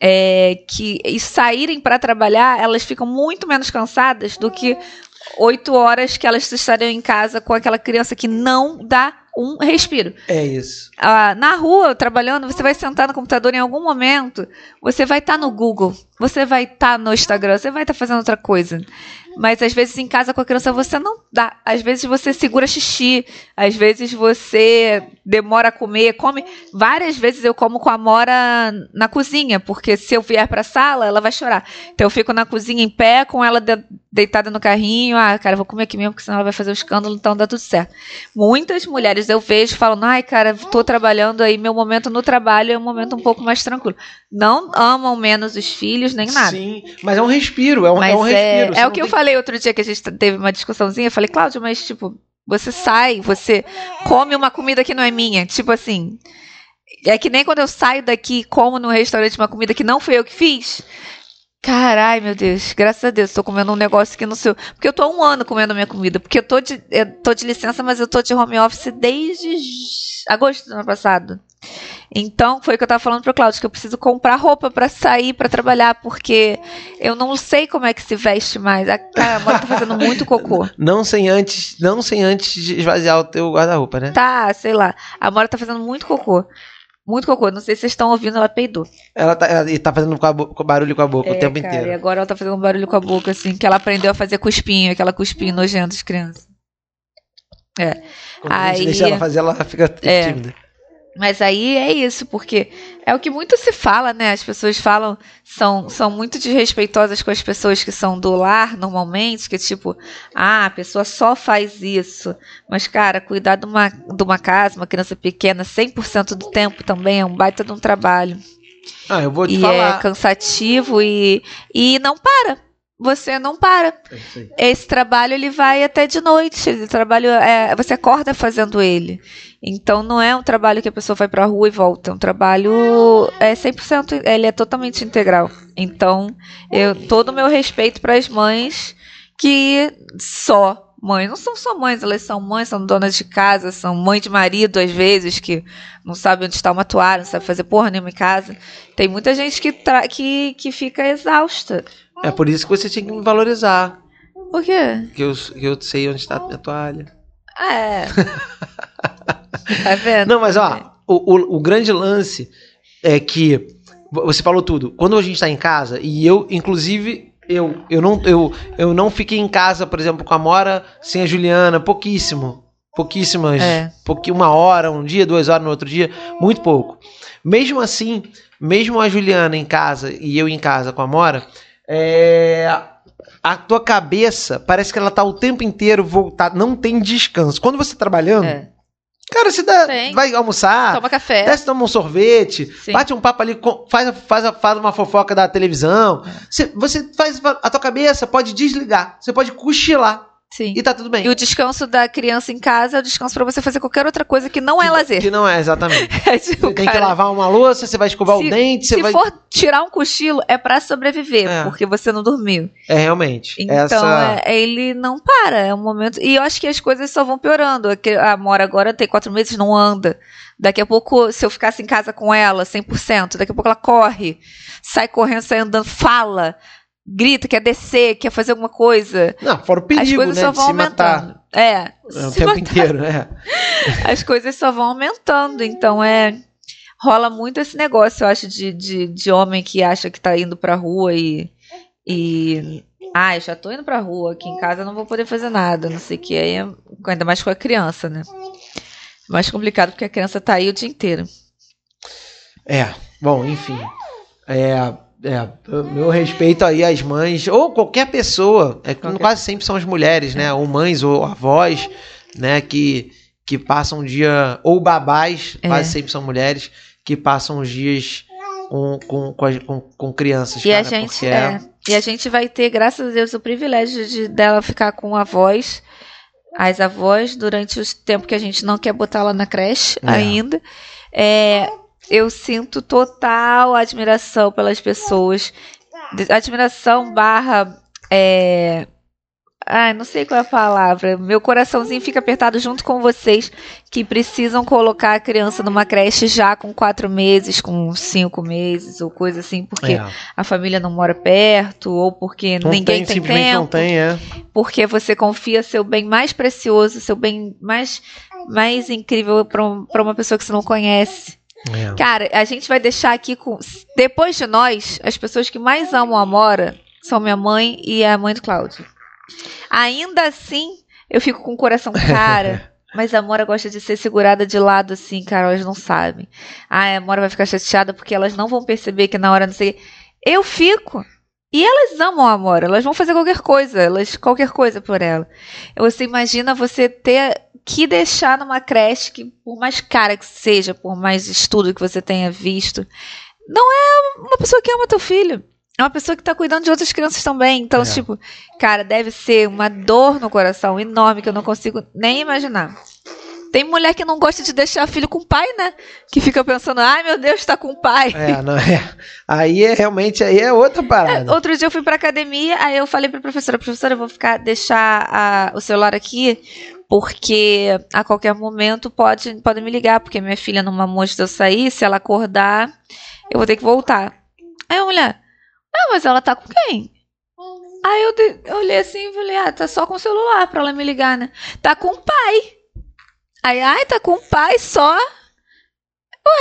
é, que e saírem pra trabalhar, elas ficam muito menos cansadas do que oito horas que elas estariam em casa com aquela criança que não dá um <laughs> respiro. É isso. Ah, na rua, trabalhando, você vai sentar no computador em algum momento, você vai estar no Google, você vai estar no Instagram, você vai estar fazendo outra coisa. Mas às vezes em casa com a criança você não dá. Às vezes você segura xixi, às vezes você demora a comer, come. Várias vezes eu como com a Mora na cozinha, porque se eu vier pra sala, ela vai chorar. Então eu fico na cozinha em pé, com ela de- deitada no carrinho. Ah, cara, vou comer aqui mesmo, porque senão ela vai fazer o escândalo, então dá tudo certo. Muitas mulheres eu vejo falando, ai, cara, tô trabalhando aí, meu momento no trabalho é um momento um pouco mais tranquilo. Não amam menos os filhos, nem nada. Sim, mas é um respiro, é um, Mas é um é, respiro. é Você o que eu falei outro dia que a gente teve uma discussãozinha. Eu falei, Cláudio, mas tipo, você sai, você come uma comida que não é minha. Tipo assim. É que nem quando eu saio daqui e como no restaurante uma comida que não fui eu que fiz. Carai, meu Deus, graças a Deus, tô comendo um negócio que não sei. Porque eu tô há um ano comendo minha comida. Porque eu tô de, eu tô de licença, mas eu tô de home office desde agosto do ano passado. Então, foi o que eu tava falando pro Cláudio, que eu preciso comprar roupa pra sair, pra trabalhar, porque eu não sei como é que se veste mais. A cara, a Mora tá fazendo muito cocô. <laughs> Não sem antes, não sem antes de esvaziar o teu guarda-roupa, né? Tá, sei lá. A Mora tá fazendo muito cocô. Muito cocô. Não sei se vocês estão ouvindo, ela peidou. Ela tá, ela, e tá fazendo com bo- barulho com a boca o É, tempo cara, inteiro. E agora ela tá fazendo barulho com a boca, assim, que ela aprendeu a fazer cuspinho, aquela cuspinho nojenta de criança. Quando a gente aí- deixa ela fazer, ela fica É. tímida. Mas aí é isso, porque é o que muito se fala, né? As pessoas falam, são, são muito desrespeitosas com as pessoas que são do lar, normalmente, que tipo, ah, a pessoa só faz isso. Mas, cara, cuidar de uma, de uma casa, uma criança pequena, 100% do tempo também é um baita de um trabalho. Ah, eu vou te E falar. é cansativo e, e não para. Você não para. É. Esse trabalho ele vai até de noite. Esse trabalho é, você acorda fazendo ele. Então não é um trabalho que a pessoa vai pra rua e volta. É um trabalho é 100%, ele é totalmente integral. Então, eu todo o meu respeito para as mães que só mães, não são só mães, elas são mães, são donas de casa, são mãe de marido às vezes que não sabe onde está uma toalha, não sabe fazer porra nenhuma em casa. Tem muita gente que que, que fica exausta. É por isso que você tinha que me valorizar. Por quê? Que eu, que eu sei onde está a minha toalha. É. tá vendo? Não, mas ó, o, o, o grande lance é que você falou tudo. Quando a gente tá em casa, e eu, inclusive, eu, eu, não, eu, eu não fiquei em casa, por exemplo, com a Mora sem a Juliana, pouquíssimo. Pouquíssimas. É. uma hora, um dia, duas horas no outro dia, muito pouco. Mesmo assim, mesmo a Juliana em casa e eu em casa com a Mora, é, a tua cabeça parece que ela tá o tempo inteiro voltada, não tem descanso. Quando você tá trabalhando, É. cara, você dá, vai almoçar, Toma café. desce, toma um sorvete, Sim. bate um papo ali, faz, faz, faz uma fofoca da televisão. É. Você, você faz a tua cabeça pode desligar, você pode cochilar Sim. e tá tudo bem. E o descanso da criança em casa é o descanso pra você fazer qualquer outra coisa que não é lazer. Que não é, exatamente. <laughs> É tipo, Você tem que lavar uma louça, você vai escovar Se- o dente, você Se vai. for tirar um cochilo, é pra sobreviver, É. porque você não dormiu. É, realmente. Então, Essa... é- ele não para, é um momento. E eu acho que as coisas só vão piorando. A Mora agora tem quatro meses, não anda. Daqui a pouco, se eu ficasse em casa com ela, 100%, daqui a pouco ela corre, sai correndo, sai andando, fala, grita, quer descer, quer fazer alguma coisa. Não, fora o as perigo, coisas né? só vão se matar aumentando. É, é, o tempo matar. inteiro, é. <laughs> as coisas só vão aumentando. Então é. Rola muito esse negócio, eu acho, de, de, de homem que acha que tá indo pra rua e. e ah, eu já tô indo pra rua, aqui em casa eu não vou poder fazer nada, não sei o que. Aí é, ainda mais com a criança, né? Mais complicado porque a criança tá aí o dia inteiro. É, bom, enfim. É, é, meu respeito aí às mães, ou qualquer pessoa, é, que Qualquer- quase sempre são as mulheres, né? Ou mães ou avós, né? Que, que passam um dia, ou babás, É. quase sempre são mulheres, que passam os dias com, com, com, com, crianças. E a cara, gente porque é, e a gente vai ter, graças a Deus, o privilégio de dela ficar com avós, as avós durante o tempo que a gente não quer botar ela na creche É. ainda. É, eu sinto total admiração pelas pessoas, admiração barra é, Ai, não sei qual é a palavra. Meu coraçãozinho fica apertado junto com vocês que precisam colocar a criança numa creche já com quatro meses, com cinco meses, ou coisa assim, porque É. a família não mora perto, ou porque Não ninguém tem, tem, simplesmente tempo, não tem, é. porque você confia seu bem mais precioso, seu bem mais, mais incrível para uma pessoa que você não conhece. É. Cara, a gente vai deixar aqui com. Depois de nós, as pessoas que mais amam a Mora são minha mãe e a mãe do Cláudio. Ainda assim, eu fico com o coração cara. <laughs> Mas a Mora gosta de ser segurada de lado assim, cara, elas não sabem. Ah, a Mora vai ficar chateada porque elas não vão perceber que na hora não sei. Eu fico. E elas amam a Amora, elas vão fazer qualquer coisa, elas qualquer coisa por ela. Você imagina você ter que deixar numa creche que, por mais cara que seja, por mais estudo que você tenha visto, não é uma pessoa que ama teu filho. É uma pessoa que tá cuidando de outras crianças também. Então, É. tipo, cara, deve ser uma dor no coração enorme que eu não consigo nem imaginar. Tem mulher que não gosta de deixar filho com o pai, né? Que fica pensando, ai meu Deus, tá com o pai. É, não é. Aí é realmente aí é outra parada. Outro dia eu fui pra academia, aí eu falei pra professora, professora, eu vou ficar deixar a- o celular aqui, porque a qualquer momento pode, pode me ligar, porque minha filha antes de eu sair, se ela acordar, eu vou ter que voltar. Aí a mulher, ah, mas ela tá com quem? Aí eu, de- eu olhei assim e falei, ah, tá só com o celular pra ela me ligar, né? Tá com o pai. Aí, ai, tá com o pai só.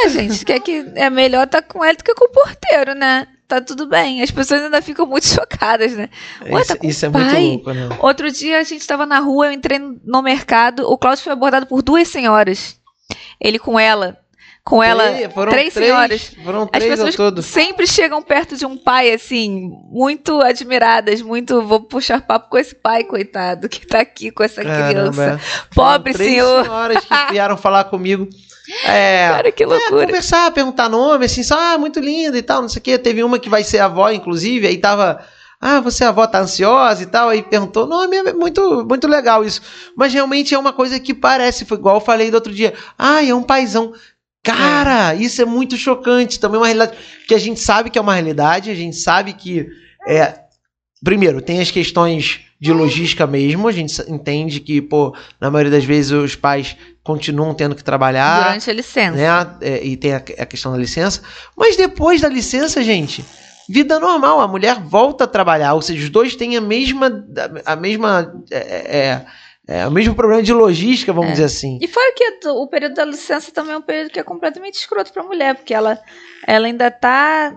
Ué, gente, que é que é melhor tá com ele do que com o porteiro, né? Tá tudo bem. As pessoas ainda ficam muito <laughs> chocadas, né? Ué, isso tá isso é o muito louco, né? Outro dia a gente tava na rua, eu entrei no mercado, o Cláudio foi abordado por duas senhoras. Ele com ela. Com ela, Três- foram três senhoras. Foram As três ao pessoas todo. sempre chegam perto de um pai, assim, muito admiradas, muito. Vou puxar papo com esse pai, coitado, que tá aqui com essa criança. Caramba, é. Pobre Foram três senhor. senhoras que vieram falar comigo. <laughs> É, Cara, que é, loucura. conversar, perguntar nome, assim, só, ah, muito linda e tal, não sei o quê. Teve uma que vai ser avó, inclusive, aí tava, ah, você é avó, tá ansiosa e tal, aí perguntou, nome é muito, muito legal isso. Mas realmente é uma coisa que parece, foi igual eu falei do outro dia, ah, é um paizão. Cara, isso é muito chocante, também é uma realidade, que a gente sabe que é uma realidade, a gente sabe que, é, primeiro, tem as questões de logística mesmo, a gente entende que, pô, na maioria das vezes os pais continuam tendo que trabalhar, Durante a licença. né? É, e tem a, a questão da licença. Mas depois da licença, gente, vida normal. A mulher volta a trabalhar. Ou seja, os dois têm a mesma. A mesma. É, é, é, o mesmo problema de logística, vamos É. dizer assim. E fora que o período da licença também é um período que é completamente escroto pra mulher, porque ela, ela ainda tá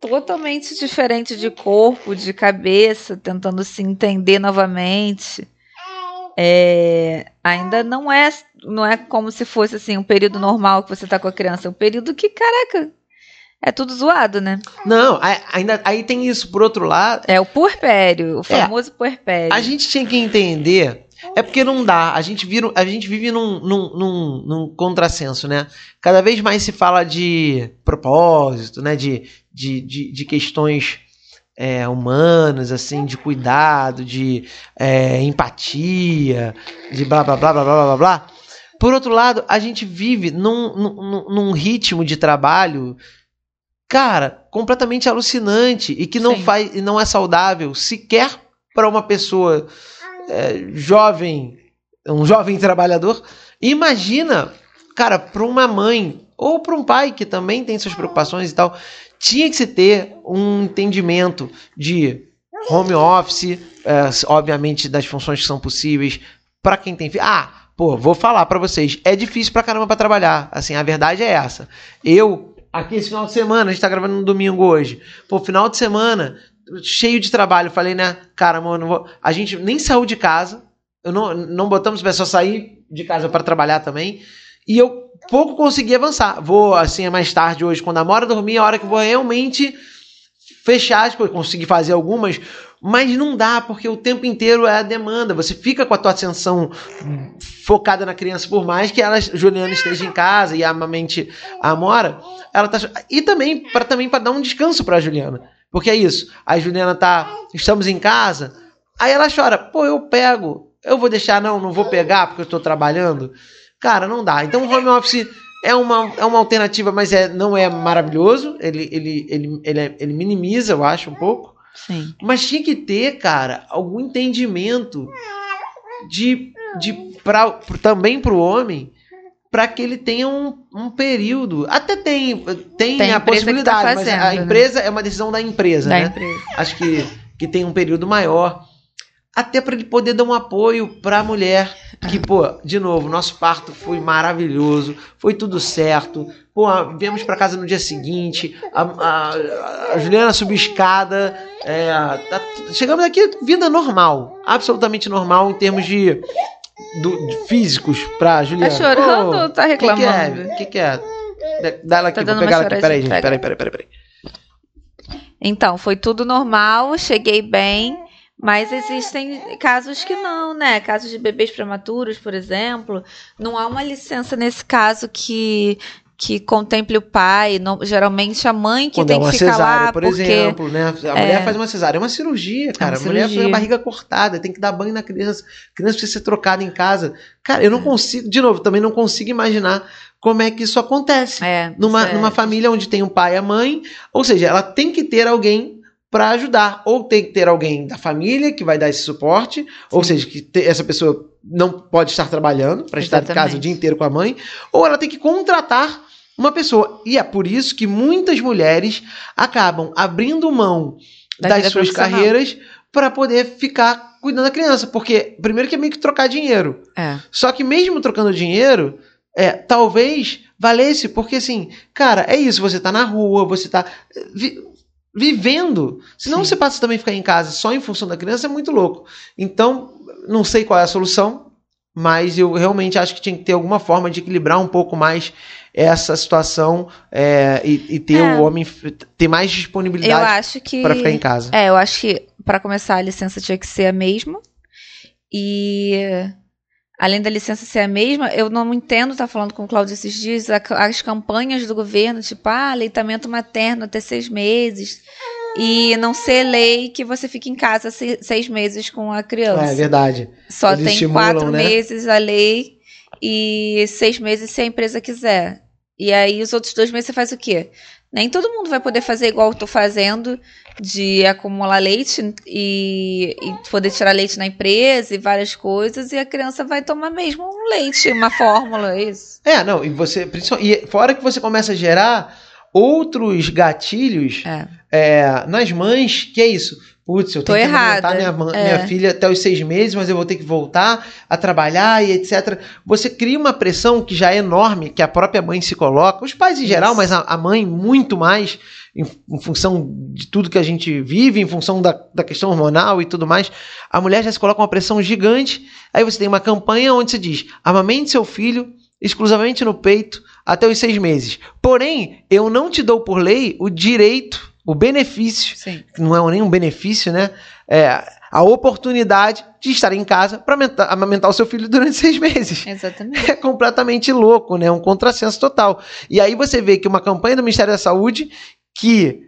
totalmente diferente de corpo, de cabeça, tentando se entender novamente. É, ainda não é não é como se fosse assim um período normal que você tá com a criança, é um período que, caraca, é tudo zoado, né? Não, ainda aí tem isso por outro lado. É o puerpério, o é. famoso é, puerpério. A gente tinha que entender. É porque não dá. A gente, vira, a gente vive num, num, num, num contrassenso, né? Cada vez mais se fala de propósito, né? De, de, de, de questões é, humanas, assim, de cuidado, de é, empatia, de blá blá blá blá blá blá blá. Por outro lado, a gente vive num, num, num ritmo de trabalho, cara, completamente alucinante e que não Sim. faz e não é saudável sequer para uma pessoa é, jovem, um jovem trabalhador. Imagina, cara, para uma mãe ou para um pai que também tem suas preocupações e tal, tinha que se ter um entendimento de home office, é, obviamente das funções que são possíveis para quem tem filho. Ah, pô, vou falar para vocês, é difícil pra caramba para trabalhar. Assim, a verdade é essa. Eu aqui esse final de semana, a gente tá gravando no domingo hoje. Pô, final de semana, cheio de trabalho. Falei, né, cara, mano, vou... a gente nem saiu de casa. Eu não, não botamos pessoas sair de casa para trabalhar também. E eu pouco consegui avançar. Vou, assim, é mais tarde hoje, quando a Mora dormir, é a hora que vou realmente fechar as coisas. Consegui fazer algumas, mas não dá, porque o tempo inteiro é a demanda. Você fica com a tua atenção focada na criança, por mais que ela, Juliana esteja em casa e amamente a Amora, ela tá e também para também para dar um descanso para Juliana. Porque é isso. A Juliana tá, estamos em casa, aí ela chora, pô, eu pego. Eu vou deixar não, não vou pegar porque eu estou trabalhando. Cara, não dá. Então o home office é uma, é uma alternativa, mas é, não é maravilhoso. Ele, ele, ele, ele, é, ele minimiza, eu acho, um pouco. Sim. Mas tinha que ter, cara, algum entendimento de, de pra, também para o homem para que ele tenha um, um período. Até tem, tem, tem a, a tá possibilidade, tá fazendo, mas a né? empresa é uma decisão da empresa, da né? Empresa. Acho que, que tem um período maior. Até para ele poder dar um apoio para a mulher. Que, pô, de novo, nosso parto foi maravilhoso, foi tudo certo. Pô, viemos para casa no dia seguinte, a, a, a Juliana subiu escada, é, tá, chegamos aqui, vida normal, absolutamente normal em termos de, do, de físicos pra Juliana. Tá chorando ou tá reclamando? O que, que, é? que é? Dá ela aqui, tá vou pegar ela aqui. Peraí, gente, peraí, peraí, peraí, peraí. Então, foi tudo normal, cheguei bem. Mas existem casos que não, né? Casos de bebês prematuros, por exemplo. Não há uma licença nesse caso que que contemple o pai, não, geralmente a mãe que Quando tem é uma que ficar cesárea, lá, por porque, exemplo, né? A mulher faz uma cesárea, é uma cirurgia, cara. É uma a mulher cirurgia. tem a barriga cortada, tem que dar banho na criança, a criança precisa ser trocada em casa. Cara, eu não é. consigo, de novo, também não consigo imaginar como é que isso acontece é, numa, é. numa família onde tem um pai e a mãe, ou seja, ela tem que ter alguém para ajudar. Ou tem que ter alguém da família que vai dar esse suporte, Sim. ou seja, que essa pessoa não pode estar trabalhando para estar em casa o dia inteiro com a mãe, ou ela tem que contratar uma pessoa. E é por isso que muitas mulheres acabam abrindo mão da das suas carreiras para poder ficar cuidando da criança, porque primeiro que é meio que trocar dinheiro. É. Só que mesmo trocando dinheiro, é, talvez valesse, porque assim, cara, é isso, você tá na rua, você tá vivendo. Senão Sim. você passa também a ficar em casa só em função da criança, é muito louco. Então, não sei qual é a solução, mas eu realmente acho que tinha que ter alguma forma de equilibrar um pouco mais essa situação é, e, e, ter é. o homem ter mais disponibilidade para ficar em casa. É, eu acho que para começar a licença tinha que ser a mesma. E além da licença ser a mesma, eu não entendo, tá falando com o Claudio esses dias, as campanhas do governo, tipo, ah, aleitamento materno até seis meses. E não ser lei que você fique em casa seis meses com a criança. É, é verdade. Só Eles tem quatro né? meses a lei e seis meses se a empresa quiser. E aí os outros dois meses você faz o quê? Nem todo mundo vai poder fazer igual eu tô fazendo, de acumular leite e, e, poder tirar leite na empresa e várias coisas, e a criança vai tomar mesmo um leite, uma fórmula, é isso. É, não, e você. E fora que você começa a gerar outros gatilhos é. É, nas mães, que é isso. Putz, eu tenho Tô que alimentar minha, é. minha filha até os seis meses, mas eu vou ter que voltar a trabalhar e etc. Você cria uma pressão que já é enorme, que a própria mãe se coloca, os pais em geral, mas a, a mãe muito mais, em, em, função de tudo que a gente vive, em função da, da questão hormonal e tudo mais. A mulher já se coloca uma pressão gigante. Aí você tem uma campanha onde se diz: amamente seu filho exclusivamente no peito até os seis meses. Porém, eu não te dou por lei o direito, o benefício, Sim. que não é nem um benefício, né? É a oportunidade de estar em casa para amamentar o seu filho durante seis meses. Exatamente. É completamente louco, né? Um contrassenso total. E aí você vê que uma campanha do Ministério da Saúde que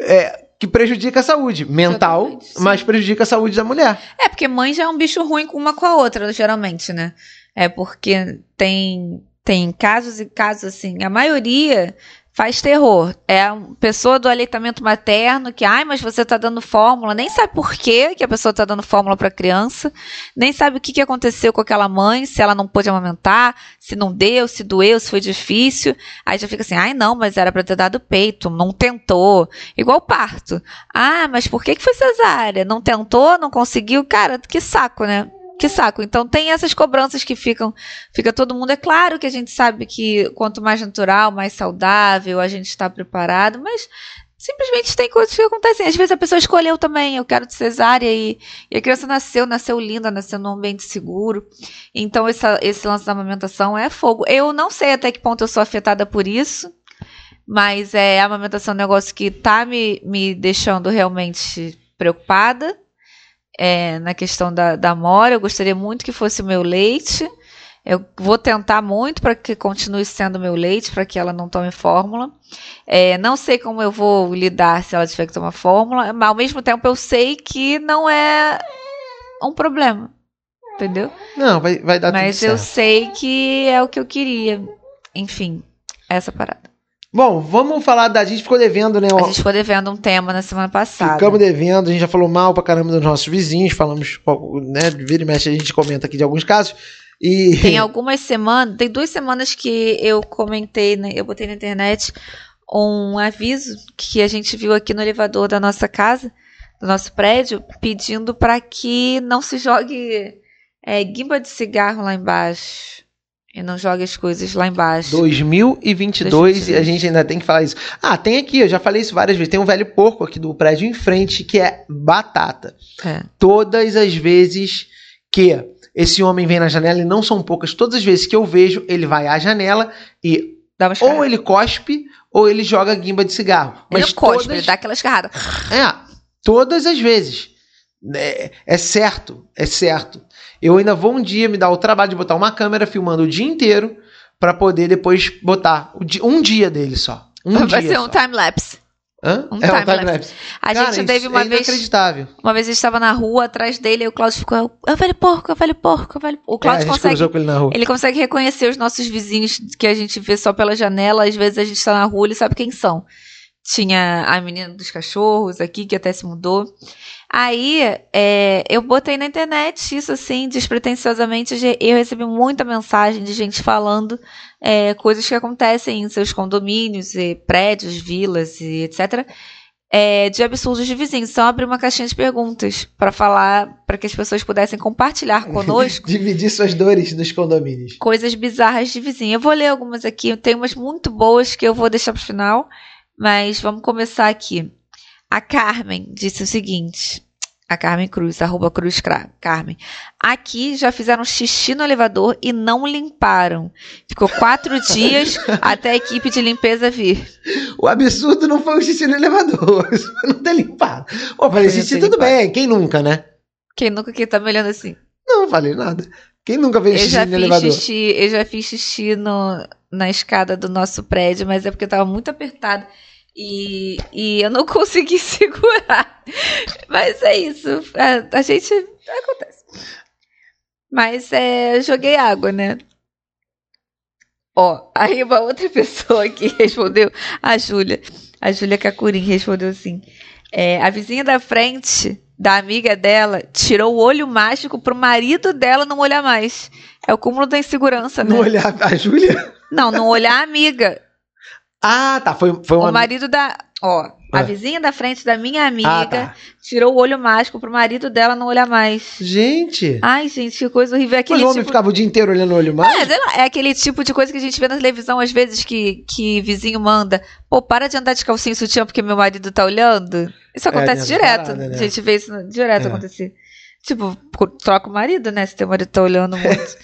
é, que prejudica a saúde mental, mas prejudica a saúde da mulher. É, porque mãe já é um bicho ruim com uma com a outra, geralmente, né? É porque tem, tem casos e casos assim. A maioria faz terror. É a pessoa do aleitamento materno que, ai, mas você tá dando fórmula, nem sabe por quê que a pessoa tá dando fórmula pra criança, nem sabe o que, que aconteceu com aquela mãe, se ela não pôde amamentar, se não deu, se doeu, se foi difícil. Aí já fica assim, ai, não, mas era pra ter dado peito, não tentou. Igual parto. Ah, mas por que, que foi cesárea? Não tentou, não conseguiu? Cara, que saco, né? Que saco. Então tem essas cobranças que ficam, fica todo mundo. É claro que a gente sabe que quanto mais natural, mais saudável, a gente está preparado, mas simplesmente tem coisas que acontecem. Às vezes a pessoa escolheu também, eu quero de cesárea e, e a criança nasceu, nasceu linda, nasceu num ambiente seguro. Então essa, esse lance da amamentação é fogo. Eu não sei até que ponto eu sou afetada por isso. Mas é, a amamentação é um negócio que tá me, me deixando realmente preocupada é, na questão da, da Mora. Eu gostaria muito que fosse o meu leite. Eu vou tentar muito para que continue sendo meu leite, para que ela não tome fórmula. É, não sei como eu vou lidar se ela tiver que tomar fórmula, mas ao mesmo tempo eu sei que não é um problema. Entendeu? Não, vai, vai dar mas tudo eu certo. sei que é o que eu queria. Enfim, essa parada. Bom, vamos falar da. A gente ficou devendo, né? A gente ficou devendo um tema na semana passada. Ficamos devendo, a gente já falou mal pra caramba dos nossos vizinhos, falamos, né? Vira e mexe, a gente comenta aqui de alguns casos. E. <laughs> Tem algumas semanas, tem duas semanas que eu comentei, né, eu botei na internet um aviso que a gente viu aqui no elevador da nossa casa, do nosso prédio, pedindo para que não se jogue é, guimba de cigarro lá embaixo. E não jogue as coisas lá embaixo. 2022 e a gente ainda tem que falar isso. Ah, tem aqui, eu já falei isso várias vezes. Tem um velho porco aqui do prédio em frente que é batata. É. Todas as vezes que esse homem vem na janela, e não são poucas, todas as vezes que eu vejo, ele vai à janela e ou ele cospe ou ele joga guimba de cigarro. ele Mas não cospe, todas, ele dá aquela escarrada. é, todas as vezes. É, é certo, é certo. Eu ainda vou um dia me dar o trabalho de botar uma câmera filmando o dia inteiro pra poder depois botar um dia dele só. Um Vai dia ser só. um time-lapse. Hã? um é um time-lapse. A Cara, gente teve uma é vez. Uma vez a gente estava na rua atrás dele e o Cláudio ficou. É o velho porco, é o velho porco, é o velho O É, Cláudio gente consegue. com ele na rua. Ele consegue reconhecer os nossos vizinhos que a gente vê só pela janela. Às vezes a gente tá na rua, ele sabe quem são. Tinha a menina dos cachorros aqui, que até se mudou. Aí, é, eu botei na internet isso assim, despretensiosamente. Eu recebi muita mensagem de gente falando é, coisas que acontecem em seus condomínios, e prédios, vilas e etc. é, de absurdos de vizinhos. Então, eu abri uma caixinha de perguntas para falar, para que as pessoas pudessem compartilhar conosco <laughs> Dividir suas dores dos condomínios. coisas bizarras de vizinho. Eu vou ler algumas aqui, tem umas muito boas que eu vou deixar pro final, mas vamos começar aqui. A Carmen disse o seguinte: a Carmen Cruz, arroba Cruz Carmen. Aqui já fizeram xixi no elevador e não limparam. Ficou quatro <laughs> dias até a equipe de limpeza vir. O absurdo não foi o xixi no elevador. <laughs> Isso foi não ter limpado. Pô, falei xixi, tudo limpado. bem. Quem nunca, né? Quem nunca aqui tá me olhando assim? Não, falei nada. Quem nunca fez Eu xixi já no fiz elevador? xixi, eu já fiz xixi no, na escada do nosso prédio, mas é porque eu tava muito apertado e, e eu não <laughs> consegui segurar. Mas é isso. A, a gente acontece. Mas é, eu joguei água, né? Ó, aí uma outra <laughs> pessoa que respondeu, a Júlia, a Júlia Cacurim respondeu assim: é, a vizinha da frente da amiga dela tirou o olho mágico pro marido dela não olhar mais. É o cúmulo da insegurança, né? Não olhar a Júlia? Não, não olhar a amiga. Ah, tá. Foi, foi uma. O marido da. Ó, a Ah. vizinha da frente da minha amiga Ah, tá. tirou o olho mágico pro marido dela não olhar mais. Gente. Ai, gente, que coisa horrível. É Mas aquele o homem tipo... ficava o dia inteiro olhando o olho É, sei lá, é aquele tipo de coisa que a gente vê na televisão às vezes que, que vizinho manda. Pô, para de andar de calcinha e sutiã porque meu marido tá olhando. Isso acontece nessa direto. parada, né? A gente vê isso direto É. acontecer. Tipo, troca o marido, né? Se teu marido tá olhando muito.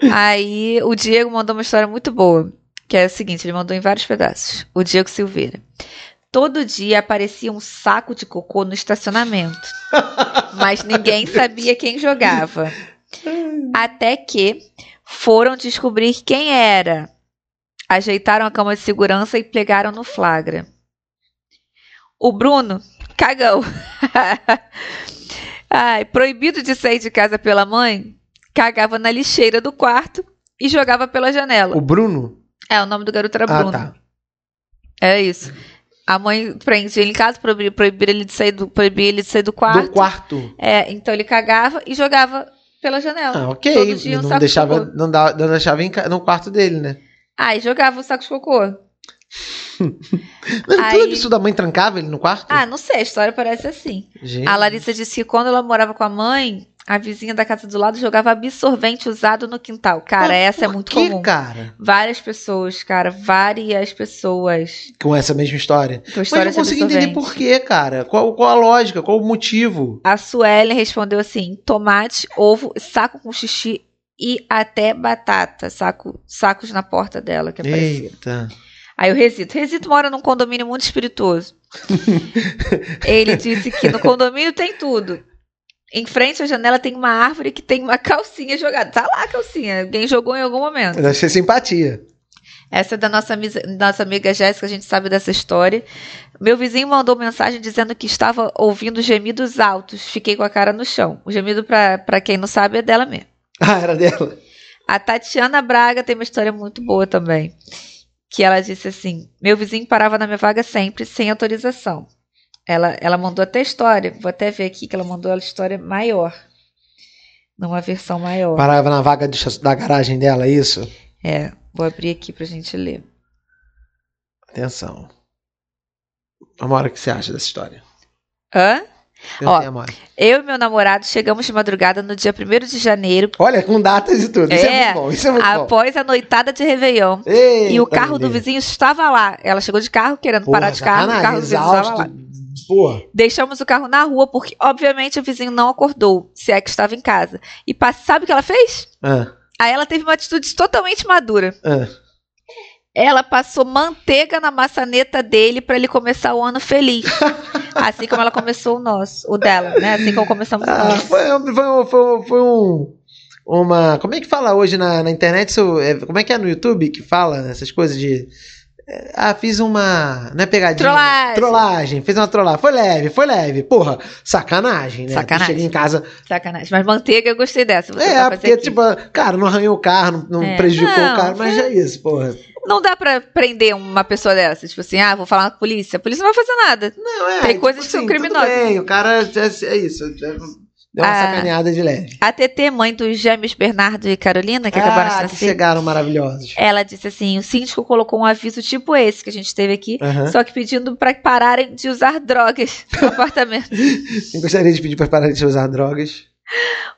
<laughs> Aí o Diego mandou uma história muito boa, que é a seguinte, ele mandou em vários pedaços. O Diego Silveira. Todo dia aparecia um saco de cocô no estacionamento, <laughs> mas ninguém sabia quem jogava. Até que foram descobrir quem era. Ajeitaram a cama de segurança e pegaram no flagra. O Bruno cagão. <laughs> Ai, proibido de sair de casa pela mãe, cagava na lixeira do quarto e jogava pela janela. O Bruno? É, o nome do garoto era Ah, Bruno. tá. É isso. A mãe prendia ele em casa, proibir, proibir ele de sair do, proibir ele de sair do quarto. Do quarto. É, então ele cagava e jogava pela janela. Ah, ok. Todo dia um não, saco de deixava, cocô. não, dava, não deixava em no quarto dele, né? Ah, e jogava o saco de cocô. <laughs> Aí- Tudo isso da mãe trancava ele no quarto? Ah, não sei, a história parece assim. Gente. A Larissa disse que quando ela morava com a mãe, a vizinha da casa do lado jogava absorvente usado no quintal. Cara, Mas essa é muito que, comum. cara? Várias pessoas, cara, várias pessoas. Com essa mesma história. Com Mas história não de consigo entender por quê, cara. Qual, qual a lógica? Qual o motivo? A Suelen respondeu assim: tomate, ovo, saco com xixi e até batata. Saco, sacos na porta dela que apareceram. Eita. Aí o Resito. Resito mora num condomínio muito espirituoso. <laughs> Ele disse que no condomínio tem tudo. Em frente à janela tem uma árvore que tem uma <laughs> calcinha jogada. Tá lá a calcinha. Alguém jogou em algum momento. Eu achei simpatia. Essa é da nossa, nossa amiga Jéssica, a gente sabe dessa história. Meu vizinho mandou mensagem dizendo que estava ouvindo gemidos altos. Fiquei com a cara no chão. O gemido, pra quem não sabe, é dela mesmo. <laughs> Ah, era dela. A Tatiana Braga tem uma história muito boa também. Que ela disse assim: Meu vizinho parava na minha vaga sempre, sem autorização. Ela, ela mandou até história. Vou até ver aqui que ela mandou a história maior. Numa versão maior. Parava na vaga de da garagem dela, é isso? É, vou abrir aqui pra gente ler. Atenção. Amora, o que você acha dessa história? Hã? Pensa Ó. Eu e meu namorado chegamos de madrugada no dia 1 de janeiro, Olha, com datas e tudo. Isso é É, muito bom. Isso é muito bom. após a noitada de Réveillon. Eita, E o carro do vizinho estava lá. Ela chegou de carro, querendo Porra, parar de carro, o carro do vizinho estava lá. Porra. Deixamos o carro na rua porque, obviamente, o vizinho não acordou, se é que estava em casa. E sabe o que ela fez? Ah, Aí ela teve uma atitude totalmente madura. ah. Ela passou manteiga na maçaneta dele para ele começar o ano feliz. <laughs> assim como ela começou o nosso, o dela, né? Assim como começamos o Ah, nosso. foi, foi, um- foi, foi um. Uma. Como é que fala hoje na, na internet? Isso, é, como é que é no YouTube que fala essas coisas de. É, Ah, fiz uma. Não é pegadinha? Trollagem. Trollagem. Fez uma trollagem. Foi leve, foi leve. Porra, sacanagem, né? Sacanagem. Cheguei em casa. Sacanagem. Mas manteiga eu gostei dessa. Você é, porque, aqui. tipo, cara, não arranhou o carro, não, É. prejudicou Não, o carro, mas é isso, porra. Não dá pra prender uma pessoa dessa. Tipo assim, ah, vou falar com a polícia. A polícia não vai fazer nada. Não, é. Tem coisas que são tudo criminosas. bem, o cara é, é isso. é- Deu uma Ah. sacaneada de leve. A TT, mãe dos gêmeos Bernardo e Carolina, que acabaram de ah, que nascer, chegaram maravilhosos. ela disse assim: o síndico colocou um aviso tipo esse que a gente teve aqui, só que pedindo pra pararem de usar drogas <laughs> no apartamento. Eu gostaria de pedir para parar de usar drogas.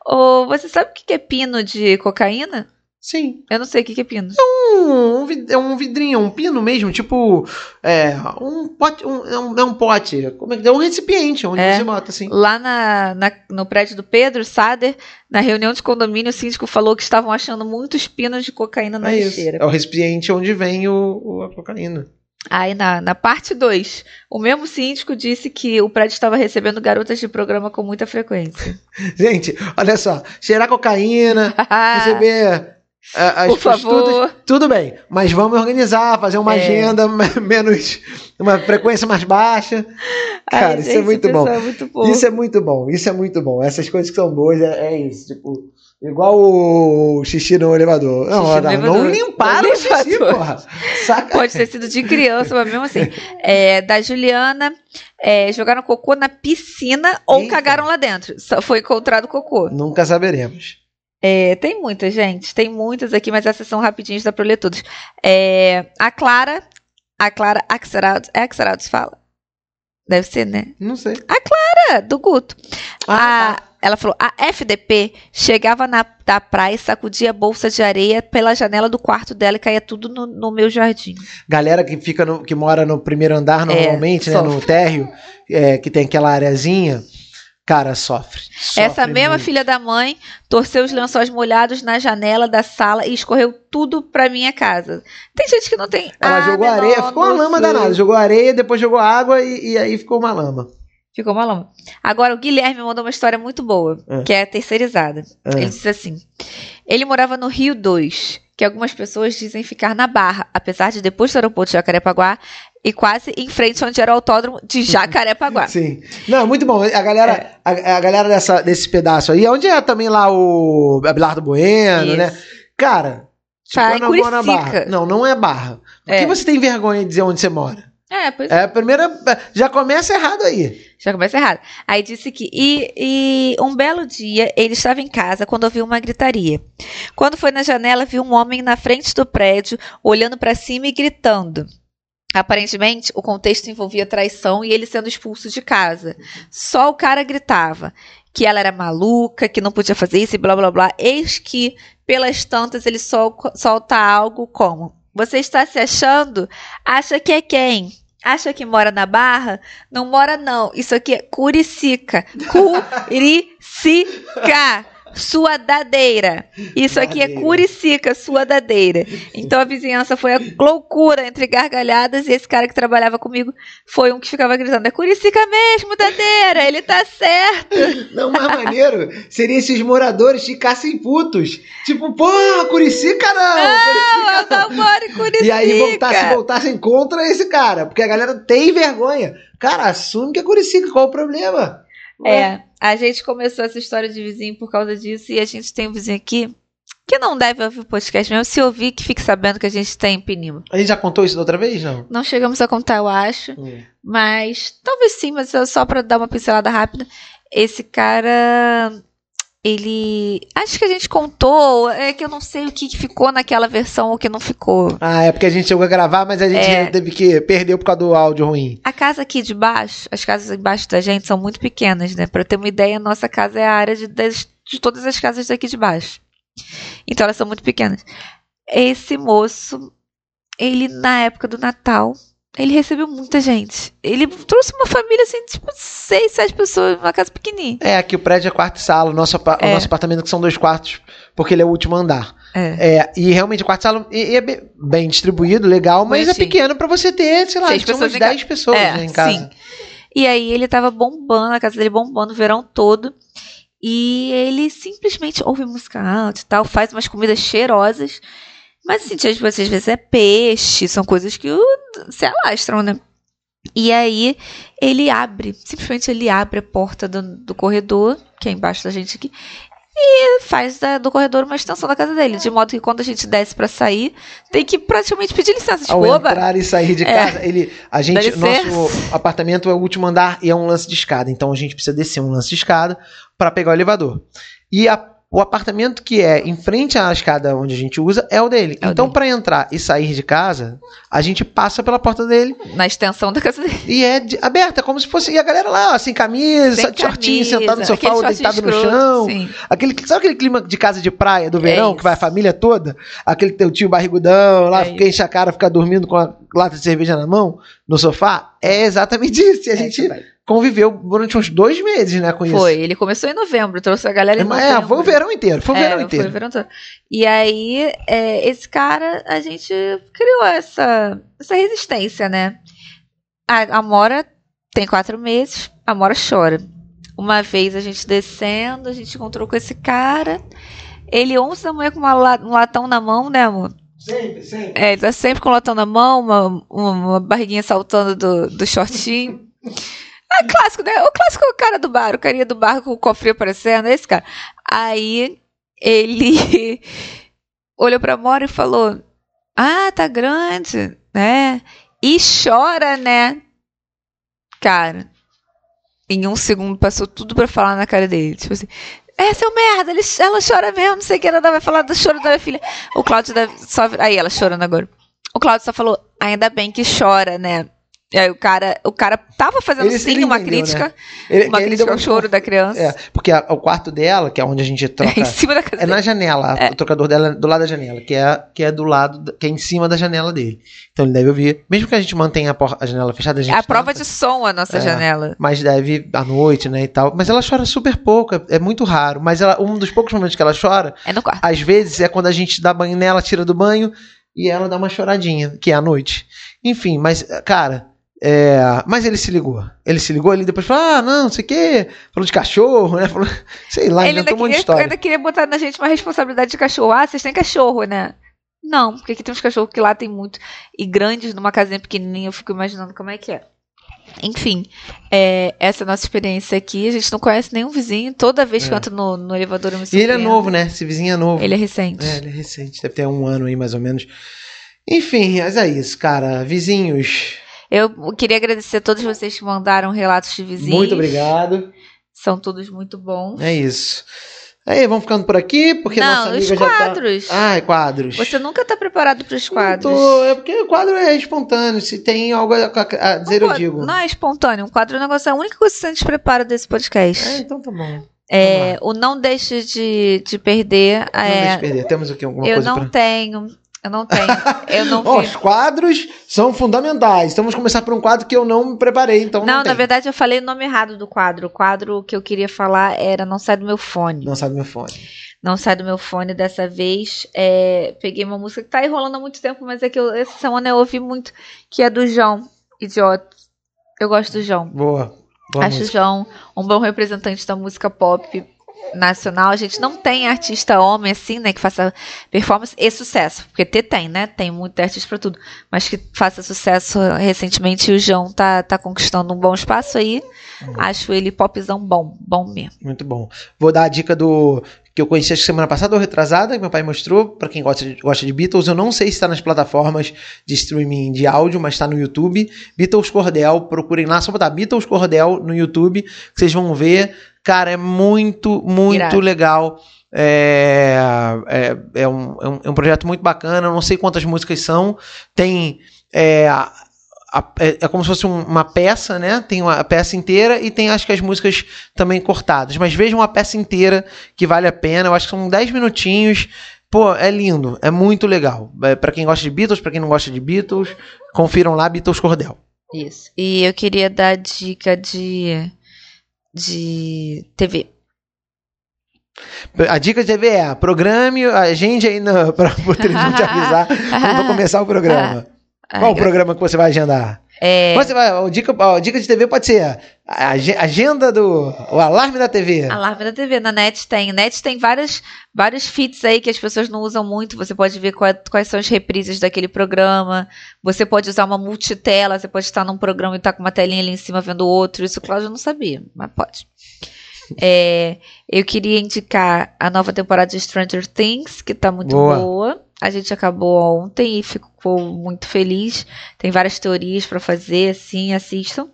Ou você sabe o que é pino de cocaína? Sim. Eu não sei o que que é pino. Um, um é um vidrinho, um pino mesmo, tipo. É um pote. Um, é, um, é um pote. Como é que é? Um recipiente onde É. você bota assim. Lá na, na- no prédio do Pedro Sader, na reunião de condomínio, o síndico falou que estavam achando muitos pinos de cocaína na É isso. lixeira. É o recipiente onde vem o, o- a cocaína. Aí na, na parte 2, o mesmo síndico disse que o prédio estava recebendo garotas de programa com muita frequência. <laughs> Gente, olha só. Cheirar cocaína, <laughs> receber. Ah, as Por favor. Tudo bem, mas vamos organizar, fazer uma É. agenda me- <laughs> menos. uma frequência mais baixa. Cara, Ai, isso é gente, muito o bom. É muito. Isso é muito bom, isso é muito bom. Essas coisas que são boas é, é isso. Tipo, igual o xixi no elevador. Não, Xixi não, não limparam No o xixi, porra. Saca. Pode ter sido de criança, mas mesmo assim. É, da Juliana, é, jogaram cocô na piscina ou Eita. cagaram lá dentro. Só foi encontrado cocô. Nunca saberemos. É, tem muitas, gente. Tem muitas aqui, mas essas são rapidinhas, dá pra eu ler todas. É, a Clara, a Clara Axeraldo, é Axeraldo se fala? Deve ser, né? Não sei. É, do Guto. Ah, A- ela falou, a FDP chegava na da praia e sacudia a bolsa de areia pela janela do quarto dela e caía tudo no, no meu jardim. Galera que fica no, que mora no primeiro andar normalmente, né, sofre. no térreo, é, que tem aquela areazinha, Cara, sofre. sofre Essa mesma muito. filha da mãe torceu os lençóis molhados na janela da sala e escorreu tudo pra minha casa. Tem gente que não tem. Ela jogou areia, ficou uma lama danada. Jogou areia, depois jogou água e, e aí ficou uma lama. Ficou uma lama. Agora, o Guilherme mandou uma história muito boa, Ah. que é a terceirizada. Ah. Ele disse assim: ele morava no Rio 2, que algumas pessoas dizem ficar na Barra, apesar de depois do aeroporto de Jacarepaguá e quase em frente onde era o autódromo de Jacarepaguá. <laughs> Sim. Não, muito bom. A galera, É. a, a galera dessa, desse pedaço aí, onde é também lá o Abelardo Bueno, Isso. né? Cara, Tá, Curicica. barra. Não, não é barra. Por que É. você tem vergonha de dizer onde você mora? É, pois É a primeira. Já começa errado aí. Já começa errado. Aí disse que. E, e um belo dia ele estava em casa quando ouviu uma gritaria. Quando foi na janela, viu um homem na frente do prédio, olhando para cima e gritando. Aparentemente, o contexto envolvia traição e ele sendo expulso de casa. Só o cara gritava que ela era maluca, que não podia fazer isso e blá blá blá. Eis que, pelas tantas, ele sol- solta algo como: Você está se achando? Acha que é quem? Acha que mora na Barra? Não mora, não. Isso aqui é Curicica. Curicica. Sua dadeira. Isso aqui é. Curicica, sua dadeira. Então a vizinhança foi a loucura entre gargalhadas e esse cara que trabalhava comigo foi um que ficava gritando: É Curicica mesmo, dadeira, ele tá certo. <laughs> Não, mais maneiro seria esses moradores ficassem putos. Tipo, porra, Curicica não! Não, Curicica eu não moro em Curicica. E aí voltasse, voltassem contra esse cara. Porque a galera tem vergonha. Cara, assume que é Curicica, qual o problema? É, a gente começou essa história de vizinho por causa disso e a gente tem um vizinho aqui que não deve ouvir o podcast mesmo. Se ouvir, que fique sabendo que a gente tem Penima. A gente já contou isso da outra vez, não? Não chegamos a contar, eu acho. Mas talvez sim, mas é só pra dar uma pincelada rápida. Esse cara. Ele. Acho que a gente contou. É que eu não sei o que ficou naquela versão ou o que não ficou. Ah, é porque a gente chegou a gravar, mas a gente É. teve que perdeu por causa do áudio ruim. A casa aqui de baixo, as casas embaixo da gente são muito pequenas, né? Pra eu ter uma ideia, a nossa casa é a área de, das- de todas as casas daqui de baixo. Então elas são muito pequenas. Esse moço, ele na época do Natal, ele recebeu muita gente. Ele trouxe uma família assim, tipo, seis, sete pessoas, uma casa pequenininha. É, aqui o prédio é quarto e sala, o nosso, apa- o É. nosso apartamento que são dois quartos, porque ele é o último andar. É. É, e realmente o quarto e sala é bem, distribuído, legal, mas é pequeno pra você ter, sei lá, Seis pessoas umas 10 pessoas É, né, em casa. sim. E aí ele tava bombando, a casa dele bombando o verão todo. E ele simplesmente ouve música alta e tal, faz umas comidas cheirosas. Mas assim, tipo, às vezes é peixe, são coisas que se alastram, né? E aí ele abre, simplesmente ele abre a porta do, do corredor, que é embaixo da gente aqui, e faz da- do corredor uma extensão da casa dele. De modo que quando a gente desce pra sair, tem que praticamente pedir licença. Tipo, Ao entrar e sair de É. casa, ele, a gente, nosso apartamento é o último andar e é um lance de escada, então a gente precisa descer um lance de escada para pegar o elevador. E a- o apartamento que é em frente à escada onde a gente usa é o dele. É o então para entrar e sair de casa, a gente passa pela porta dele na extensão da casa dele. e é de- aberta, como se fosse e a galera lá, sem camisa, Sem shortinho, sentado no sofá ou deitado no escroto, chão. sim. Aquele, sabe aquele clima de casa de praia do É verão, isso. que vai a família toda? Aquele teu tio barrigudão lá, É fica enche a cara, fica dormindo com a lata de cerveja na mão, no sofá? É exatamente isso. E a É gente isso. Conviveu durante uns dois meses, né, com isso. Foi, ele começou em novembro, trouxe a galera em É, novembro. mas é, foi o verão inteiro, foi o É, verão foi inteiro. o verão todo. E aí, é, esse cara, a gente criou essa, essa resistência, né? A, a Mora tem quatro meses, a Mora chora. Uma vez a gente descendo, a gente encontrou com esse cara. Ele 11 da manhã com uma um latão na mão, né, amor? Sempre, sempre. É, ele tá sempre com o latão na mão, uma, uma, uma barriguinha saltando do, do shortinho. <laughs> É clássico, né? O clássico é o cara do bar, o carinha do bar com o cofre aparecendo, é esse cara. Aí ele <laughs> olhou pra Mora e falou: Ah, tá grande, né? E chora, né? Cara, em um segundo passou tudo pra falar na cara dele. Tipo assim, é, seu merda, ele, ela chora mesmo, não sei o que, ela vai falar do choro da minha filha. O Cláudio deve, só. Aí ela chorando agora. O Cláudio só falou, ainda bem que chora, né? E aí o cara, o cara tava fazendo Ele- sim ele uma entendeu, crítica, né? Ele, uma crítica ao choro da criança. É, porque a- o quarto dela, que é onde a gente troca. <laughs> em cima da casa É na janela, o trocador dela é do lado da janela, que é, que é do lado, que é em cima da janela dele. Então ele deve ouvir, mesmo que a gente mantenha a, por- a janela fechada, a É gente a prova tenta, de som a nossa É. janela. mas deve à noite, né, e tal. Mas ela chora super pouco, é, é muito raro. Mas ela, um dos poucos momentos que ela chora, É no quarto. às vezes é quando a gente dá banho nela, tira do banho e ela dá uma choradinha, que é à noite. Enfim, mas cara, é, mas ele se ligou. Ele se ligou ali depois falou: "Ah, não, não sei o quê". Falou de cachorro, né? Falou, <laughs> sei lá, Ele inventou um monte de queria, história. ainda queria botar na gente uma responsabilidade de cachorro. Ah, vocês têm cachorro, né? Não, porque aqui tem uns cachorros que lá tem muito. E grandes numa casinha pequenininha, eu fico imaginando como é que é. Enfim, é, essa é a nossa experiência aqui. A gente não conhece nenhum vizinho. Toda vez que É. eu entro no, no elevador eu me E ele é novo, né? Esse vizinho é novo. Ele é recente. É, ele é recente, deve ter um ano aí mais ou menos. Enfim, mas é isso, cara. Vizinhos, Eu queria agradecer a todos vocês que mandaram relatos de vizinhos. muito obrigado. São todos muito bons. É isso. Aí, vamos ficando por aqui, porque nossa não, os amiga já quadros. tá. Ai, quadros. Você nunca tá preparado para os quadros. tô, é porque o quadro é espontâneo. Se tem algo a, dizer, eu Pô, digo. Não é espontâneo. Um quadro é um negócio, é a única coisa que a gente prepara desse podcast. É, então tá bom. É, o não deixe de, de perder. Não é, deixe perder. Temos aqui alguma eu coisa não pra. tenho. Eu não tenho. Eu não <laughs> fiz. os quadros são fundamentais. Então vamos começar por um quadro que eu não me preparei. Então não, Não, na verdade eu falei o nome errado do quadro. O quadro que eu queria falar era Não Sai do Meu Fone. Não sabe meu fone. Não Sai do Meu Fone dessa vez. É, peguei uma música que tá aí rolando há muito tempo, mas é que eu, essa semana eu ouvi muito, que é do João, Idiota. Eu gosto do João. Boa. Boa Acho o. João um bom representante da música pop nacional. A gente não tem artista homem assim, né, que faça performance e sucesso. Porque ter tem, né? Tem muito artista pra tudo. Mas que faça sucesso recentemente e o João tá, tá conquistando um bom espaço aí. Uhum. Acho ele popzão bom, bom mesmo. Muito bom. Vou dar a dica do que eu conheci acho que semana passada ou retrasada, que meu pai mostrou, pra quem gosta de, gosta de Beatles. Eu não sei se está nas plataformas de streaming de áudio, mas está no YouTube. Beatles Cordel, procurem lá, só botar Beatles Cordel no YouTube, que vocês vão ver. Cara, é muito, muito Irado. legal. É, é, é, um, é, um, é um projeto muito bacana. Eu não sei quantas músicas são. Tem. É, a- é, é como se fosse um- uma peça, né? Tem uma a peça inteira e tem acho que as músicas também cortadas. Mas vejam a peça inteira que vale a pena. Eu acho que são 10 minutinhos. Pô, é lindo, é muito legal. É, para quem gosta de Beatles, para quem não gosta de Beatles, confiram lá Beatles Cordel. Isso. E eu queria dar dica de. de TV. A dica de TV é: programe a gente aí <laughs> pra poder te avisar quando começar o programa. <laughs> Qual o programa que você vai agendar? É, Você vai, a dica, dica de TV pode ser a ag- agenda do. o alarme da TV. Alarme da TV, na net tem. Net tem várias, vários feeds aí que as pessoas não usam muito. Você pode ver qual- quais são as reprises daquele programa. Você pode usar uma multitela. Você pode estar num programa e estar com uma telinha ali em cima vendo outro. Isso o Cláudio não sabia, mas pode. É, eu queria indicar a nova temporada de Stranger Things, que tá muito Boa. boa. A gente acabou ontem e ficou muito feliz. Tem várias teorias pra fazer, assim, assistam.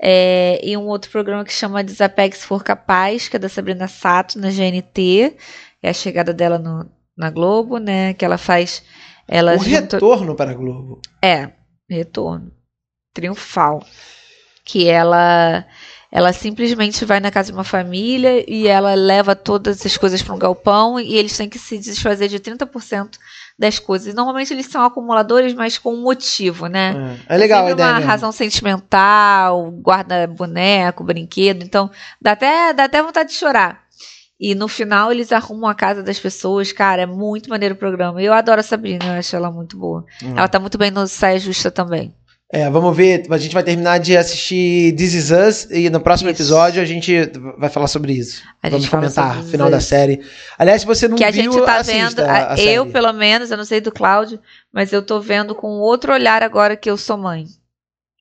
É, e um outro programa que chama Desapegue Se For Capaz, que é da Sabrina Sato, na GNT. É a chegada dela no- na Globo, né? Que ela faz. Ela o junta- retorno para a Globo. é, retorno. Triunfal. Que ela ela simplesmente vai na casa de uma família e ela leva todas as coisas para um galpão e eles têm que se desfazer de 30% das coisas. E normalmente eles são acumuladores, mas com um motivo, né? É, é legal ideia. uma mesmo. razão sentimental, guarda boneco, brinquedo, então dá até, dá até vontade de chorar. E no final eles arrumam a casa das pessoas, cara, é muito maneiro o programa. Eu adoro a Sabrina, eu acho ela muito boa. Hum. Ela tá muito bem no Saia Justa também. É, vamos ver. A gente vai terminar de assistir This Is Us e no próximo Isso. episódio a gente vai falar sobre isso. A vamos comentar o final da série. Aliás, se você não que a viu, gente tá vendo, a- a eu série. pelo menos, eu não sei do Cláudio, mas eu tô vendo com outro olhar agora que eu sou mãe.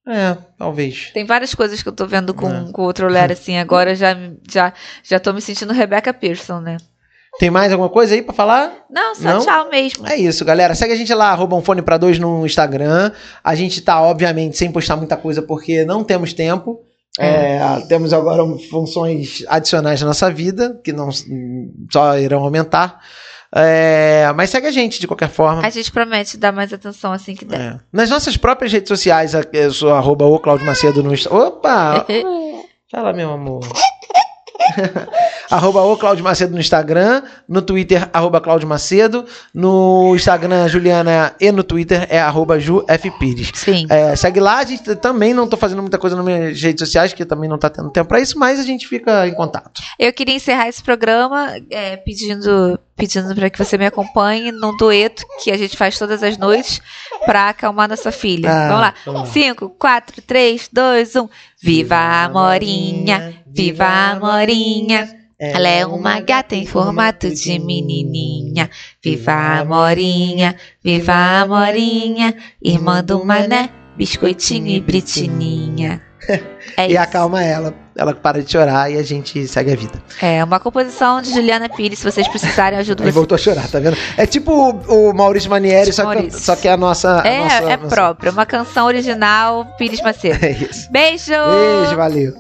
É, talvez. Tem várias coisas que eu tô vendo com, É. com outro olhar assim, agora já, já, já tô me sentindo Rebecca Pearson, né? Tem mais alguma coisa aí pra falar? Não, só Não? tchau mesmo. É isso, galera. Segue a gente lá, arroba um fone pra dois no Instagram. A gente tá, obviamente, sem postar muita coisa porque não temos tempo. É, temos agora funções adicionais na nossa vida, que não só irão aumentar. É, mas segue a gente de qualquer forma. A gente promete dar mais atenção assim que der. É. Nas nossas próprias redes sociais, eu sou arroba o Claudio Macedo no Instagram. Opa! <laughs> Fala, meu amor. <laughs> arroba o Claudio Macedo no Instagram, no Twitter, arroba Claudio Macedo, no Instagram, Juliana, e no Twitter é arroba Ju F. Pires. Sim. É, segue lá, a gente também não tô fazendo muita coisa nas minhas redes sociais, que também não tá tendo tempo pra isso, mas a gente fica em contato. Eu queria encerrar esse programa é, pedindo pedindo para que você me acompanhe num dueto que a gente faz todas as noites para acalmar nossa filha. Ah, vamos lá. 5, 4, 3, 2, 1. Viva a Morinha, viva a Morinha. Ela é uma gata em formato de menininha. Viva a Morinha, viva a Morinha. Irmã do Mané, biscoitinho e britininha. <laughs> É E isso. acalma ela, ela para de chorar e a gente segue a vida. É, uma composição de Juliana Pires, se vocês precisarem, ajuda vocês. voltou a chorar, tá vendo? É tipo o, Maurício Manieri, tipo só, Maurício. Que, só que é a nossa. É, a nossa, é nossa... própria, uma canção original Pires Macedo. <laughs> É isso. Beijo! Beijo, valeu!